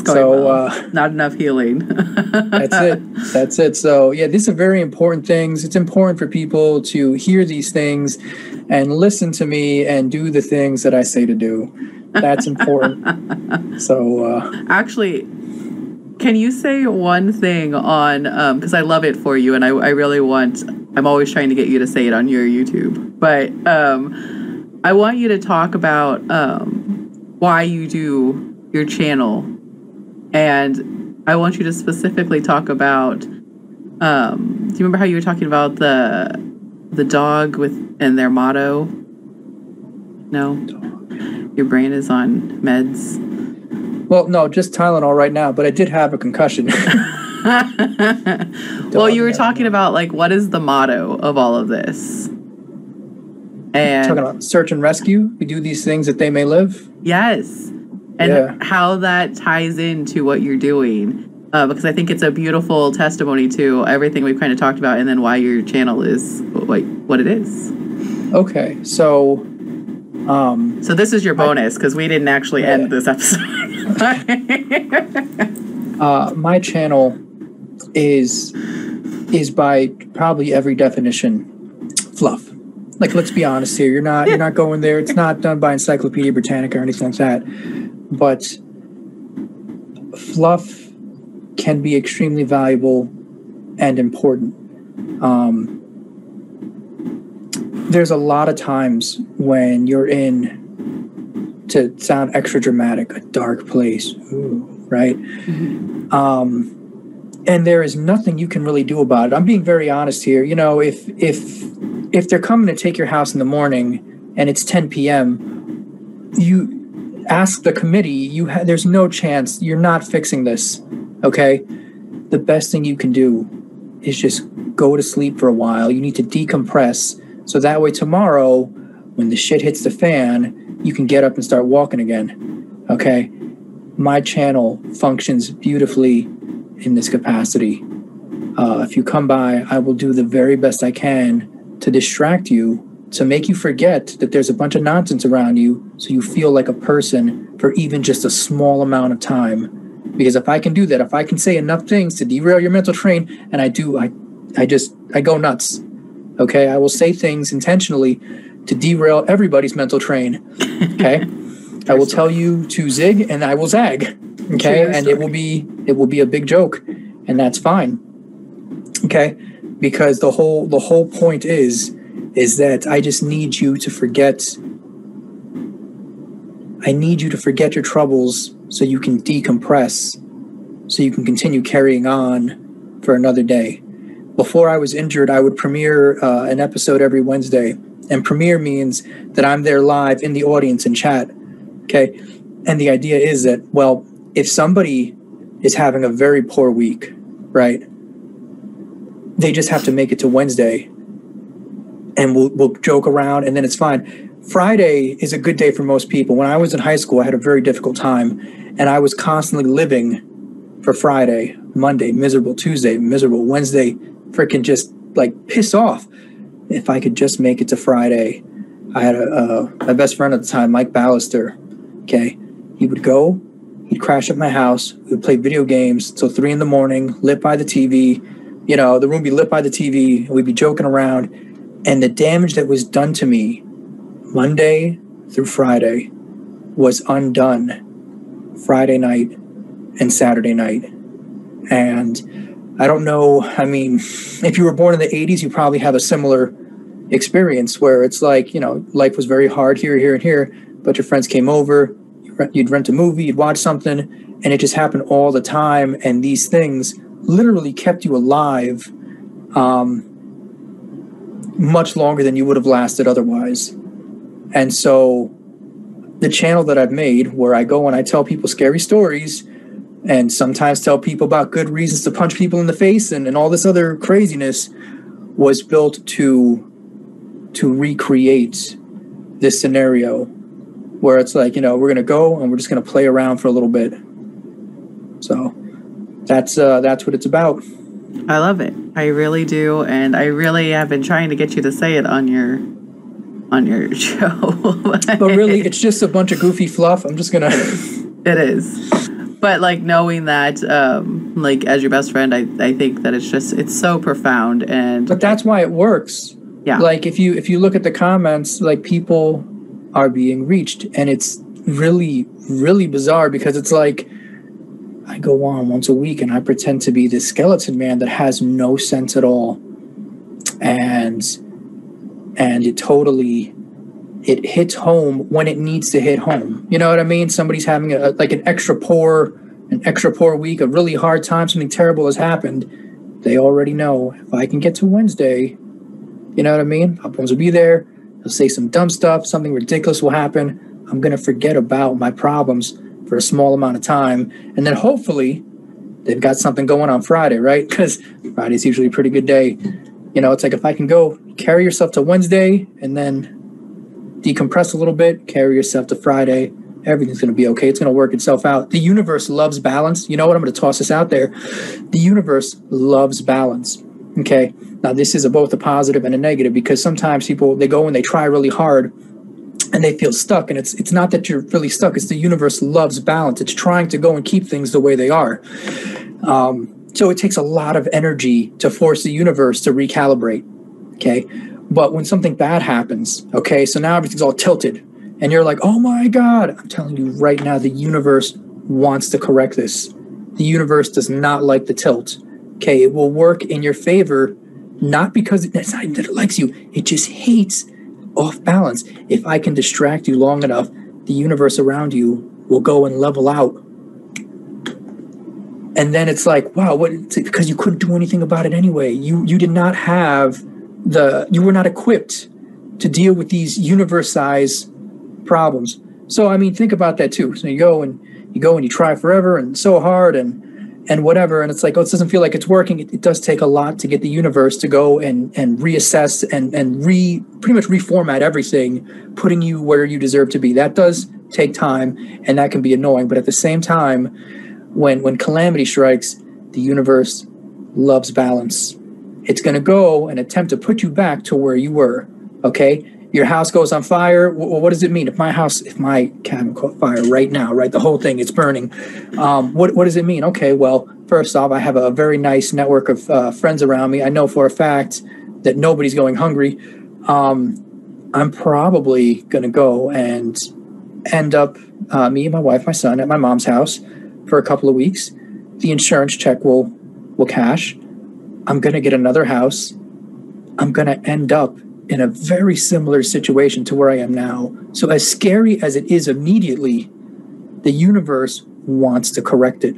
So well. uh, Not enough healing. that's it. That's it. So yeah, these are very important things. It's important for people to hear these things and listen to me and do the things that I say to do. That's important. so uh, Actually, can you say one thing on because I love it for you, and I, I really want. I'm always trying to get you to say it on your YouTube, but um, I want you to talk about um, why you do your channel, and I want you to specifically talk about. Um, do you remember how you were talking about the the dog with and their motto? No, your brain is on meds. well, no, just Tylenol right now. But I did have a concussion. well, you were talking about like what is the motto of all of this? And talking about search and rescue. We do these things that they may live. yes, and Yeah. how that ties into what you're doing. Uh, because I think it's a beautiful testimony to everything we've kind of talked about, and then why your channel is what what it is. Okay, so um, So this is your bonus because we didn't actually Yeah. end this episode. uh, my channel is is by probably every definition fluff. Like, let's be honest here. You're not you're not going there. It's not done by Encyclopedia Britannica or anything like that. But fluff can be extremely valuable and important. Um, there's a lot of times when you're in to sound extra dramatic, a dark place, Ooh, right? Um, and there is nothing you can really do about it. I'm being very honest here. You know, if if if they're coming to take your house in the morning and it's 10 p.m., you ask the committee. You ha- there's no chance you're not fixing this. Okay, the best thing you can do is just go to sleep for a while. You need to decompress so that way tomorrow, when the shit hits the fan, you can get up and start walking again. Okay, my channel functions beautifully in this capacity. Uh, if you come by, I will do the very best I can to distract you, to make you forget that there's a bunch of nonsense around you, so you feel like a person for even just a small amount of time. Because if I can do that, if I can say enough things to derail your mental train, and I do, I, I just, I go nuts. Okay, I will say things intentionally to derail everybody's mental train. Okay, I will tell you to zig, and I will zag. Okay, and it will be, it will be a big joke, and that's fine. Okay, because the whole the whole point is is that I just need you to forget I need you to forget your troubles so you can decompress so you can continue carrying on for another day. Before I was injured, I would premiere uh, an episode every Wednesday. And premiere means that I'm there live in the audience in chat. Okay. And the idea is that, well, if somebody is having a very poor week, right? They just have to make it to Wednesday and we'll, we'll joke around and then it's fine. Friday is a good day for most people. When I was in high school, I had a very difficult time and I was constantly living for Friday, Monday, miserable Tuesday, miserable Wednesday, freaking just like piss off. If I could just make it to Friday, I had a, my best friend at the time, Mike Ballister. Okay, he would go, he'd crash at my house, we would play video games till three in the morning, lit by the TV. You know, the room would be lit by the TV, and we'd be joking around. And the damage that was done to me Monday through Friday was undone Friday night and Saturday night. And I don't know, I mean, if you were born in the 80s, you probably have a similar experience where it's like, you know, life was very hard here, here, and here, but your friends came over, you'd rent a movie, you'd watch something, and it just happened all the time. And these things literally kept you alive um, much longer than you would have lasted otherwise. And so the channel that I've made where I go and I tell people scary stories and sometimes tell people about good reasons to punch people in the face and, and all this other craziness was built to to recreate this scenario where it's like, you know, we're gonna go and we're just gonna play around for a little bit. So that's uh that's what it's about. I love it. I really do, and I really have been trying to get you to say it on your on your show. But really it's just a bunch of goofy fluff. I'm just gonna it is. But like knowing that, um, like as your best friend, I, I think that it's just it's so profound and but that's why it works. yeah, like if you if you look at the comments like people are being reached and it's really really bizarre because it's like i go on once a week and i pretend to be this skeleton man that has no sense at all and and it totally it hits home when it needs to hit home you know what i mean somebody's having a like an extra poor an extra poor week a really hard time something terrible has happened they already know if i can get to wednesday you know what I mean? Pop Bones will be there. They'll say some dumb stuff. Something ridiculous will happen. I'm to forget about my problems for a small amount of time. And then hopefully they've got something going on Friday, right? Because Friday's usually a pretty good day. You know, it's like if I can go carry yourself to Wednesday and then decompress a little bit, carry yourself to Friday, everything's going to be okay. It's going to work itself out. The universe loves balance. You know what? I'm going to toss this out there. The universe loves balance. Okay. Now, this is a, both a positive and a negative because sometimes people they go and they try really hard and they feel stuck. And it's it's not that you're really stuck. It's the universe loves balance. It's trying to go and keep things the way they are. Um, so it takes a lot of energy to force the universe to recalibrate. Okay. But when something bad happens, okay, so now everything's all tilted, and you're like, oh my God, I'm telling you right now, the universe wants to correct this. The universe does not like the tilt. Okay, it will work in your favor, not because it's not that it likes you, it just hates off balance. If I can distract you long enough, the universe around you will go and level out. And then it's like, wow, what because you couldn't do anything about it anyway. You you did not have the you were not equipped to deal with these universe size problems. So I mean, think about that too. So you go and you go and you try forever and so hard and and whatever, and it's like, oh, it doesn't feel like it's working. It, it does take a lot to get the universe to go and and reassess and and re pretty much reformat everything, putting you where you deserve to be. That does take time, and that can be annoying. But at the same time, when when calamity strikes, the universe loves balance. It's going to go and attempt to put you back to where you were. Okay, your house goes on fire. Well, what does it mean if my house, if my cabin caught fire right now, right, the whole thing, it's burning? Um, what what does it mean? Okay, well, first off, I have a very nice network of uh, friends around me. I know for a fact that nobody's going hungry. Um, I'm probably going to go and end up uh, me and my wife, my son, at my mom's house for a couple of weeks. The insurance check will will cash. I'm going to get another house. I'm going to end up in a very similar situation to where I am now. So, as scary as it is immediately, the universe wants to correct it.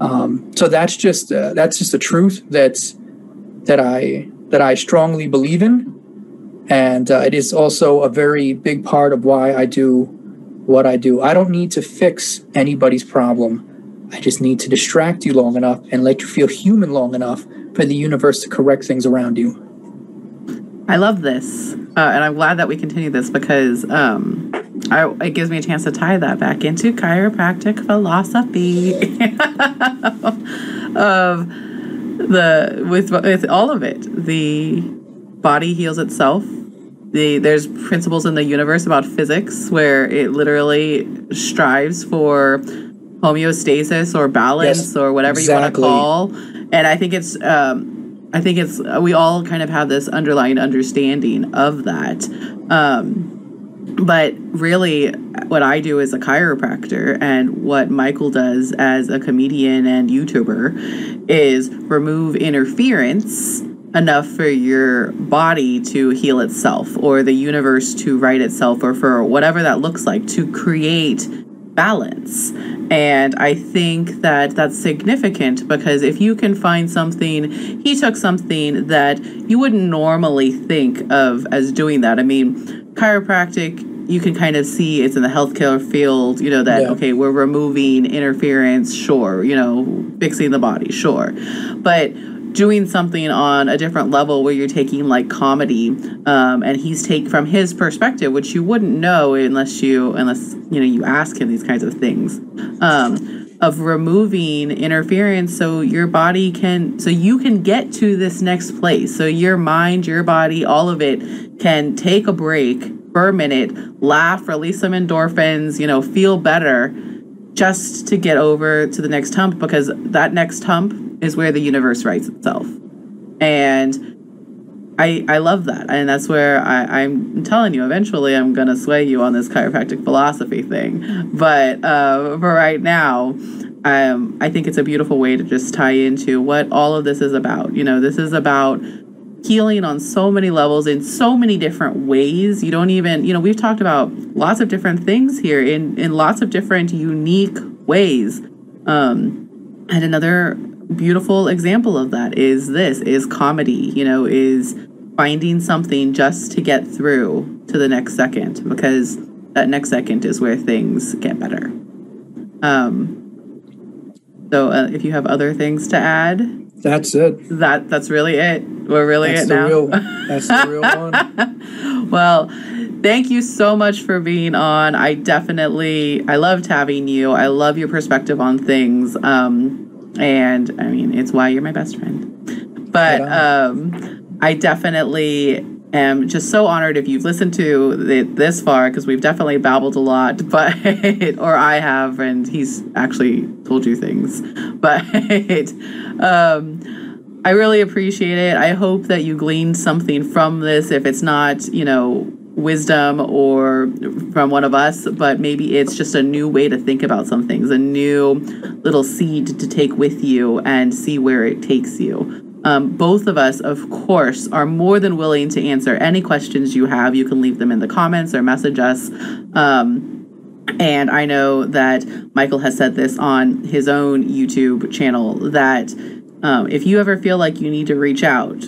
Um, so that's just uh, that's just a truth that's that I that I strongly believe in, and uh, it is also a very big part of why I do what I do. I don't need to fix anybody's problem. I just need to distract you long enough and let you feel human long enough for the universe to correct things around you. I love this, uh, and I'm glad that we continue this because um, I, it gives me a chance to tie that back into chiropractic philosophy of the with with all of it. The body heals itself. The there's principles in the universe about physics where it literally strives for homeostasis or balance yes, or whatever exactly. you want to call. And I think it's um, I think it's we all kind of have this underlying understanding of that. Um, but really, what I do as a chiropractor and what Michael does as a comedian and YouTuber is remove interference enough for your body to heal itself or the universe to right itself or for whatever that looks like to create balance. And I think that that's significant because if you can find something, he took something that you wouldn't normally think of as doing that. I mean, chiropractic, you can kind of see it's in the healthcare field, you know, that, yeah. okay, we're removing interference, sure, you know, fixing the body, sure. But doing something on a different level where you're taking like comedy um, and he's take from his perspective which you wouldn't know unless you unless you know you ask him these kinds of things um, of removing interference so your body can so you can get to this next place. So your mind your body all of it can take a break for a minute laugh release some endorphins you know feel better just to get over to the next hump because that next hump is where the universe rights itself. And I, I love that. And that's where I, I'm telling you, eventually I'm going to sway you on this chiropractic philosophy thing. But uh, for right now, um, I think it's a beautiful way to just tie into what all of this is about. You know, this is about healing on so many levels in so many different ways. You don't even, you know, we've talked about lots of different things here in in lots of different unique ways. Um, and another beautiful example of that is this is comedy, you know, is finding something just to get through to the next second because that next second is where things get better. Um, so uh, if you have other things to add, that's it. That that's really it. We're really that's it now. Real, that's the real one. well, thank you so much for being on. I definitely I loved having you. I love your perspective on things. Um, and I mean, it's why you're my best friend. But um, I definitely am just so honored if you've listened to it this far because we've definitely babbled a lot but or i have and he's actually told you things. But um, i really appreciate it. I hope that you gleaned something from this. If it's not you know wisdom or from one of us but maybe it's just a new way to think about some things a new little seed to take with you and see where it takes you um, both of us, of course, are more than willing to answer any questions you have. You can leave them in the comments or message us. Um, and I know that Michael has said this on his own YouTube channel that um, if you ever feel like you need to reach out,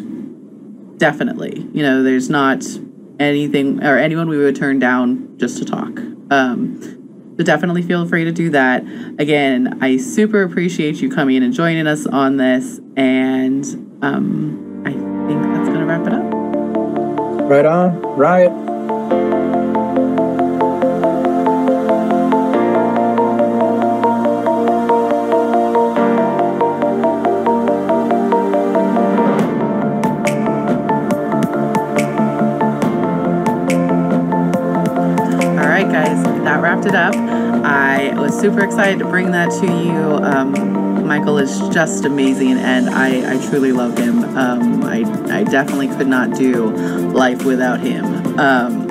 definitely. You know, there's not anything or anyone we would turn down just to talk. Um, so definitely feel free to do that. Again, I super appreciate you coming in and joining us on this, and um, I think that's gonna wrap it up. Right on, riot. It up. I was super excited to bring that to you. Um, Michael is just amazing, and I, I truly love him. Um, I, I definitely could not do life without him. Um,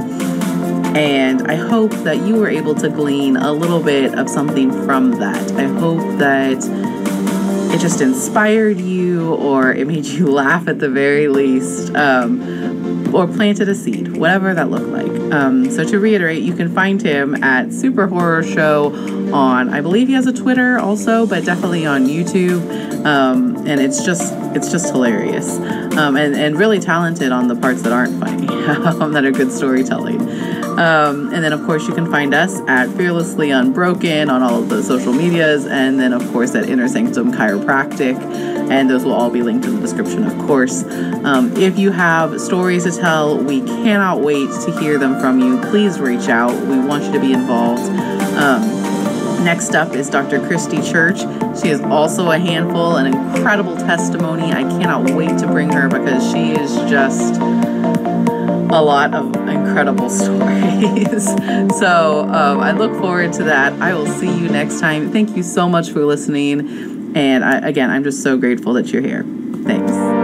and I hope that you were able to glean a little bit of something from that. I hope that it just inspired you or it made you laugh at the very least. Um, or planted a seed, whatever that looked like. Um, so to reiterate, you can find him at Super Horror Show on, I believe he has a Twitter also, but definitely on YouTube. Um, and it's just it's just hilarious um, and and really talented on the parts that aren't funny, that are good storytelling. Um, and then, of course, you can find us at Fearlessly Unbroken on all of the social medias, and then, of course, at Inner Sanctum Chiropractic. And those will all be linked in the description, of course. Um, if you have stories to tell, we cannot wait to hear them from you. Please reach out. We want you to be involved. Um, Next up is Dr. Christy Church. She is also a handful, an incredible testimony. I cannot wait to bring her because she is just a lot of incredible stories. so um, I look forward to that. I will see you next time. Thank you so much for listening. And I, again, I'm just so grateful that you're here. Thanks.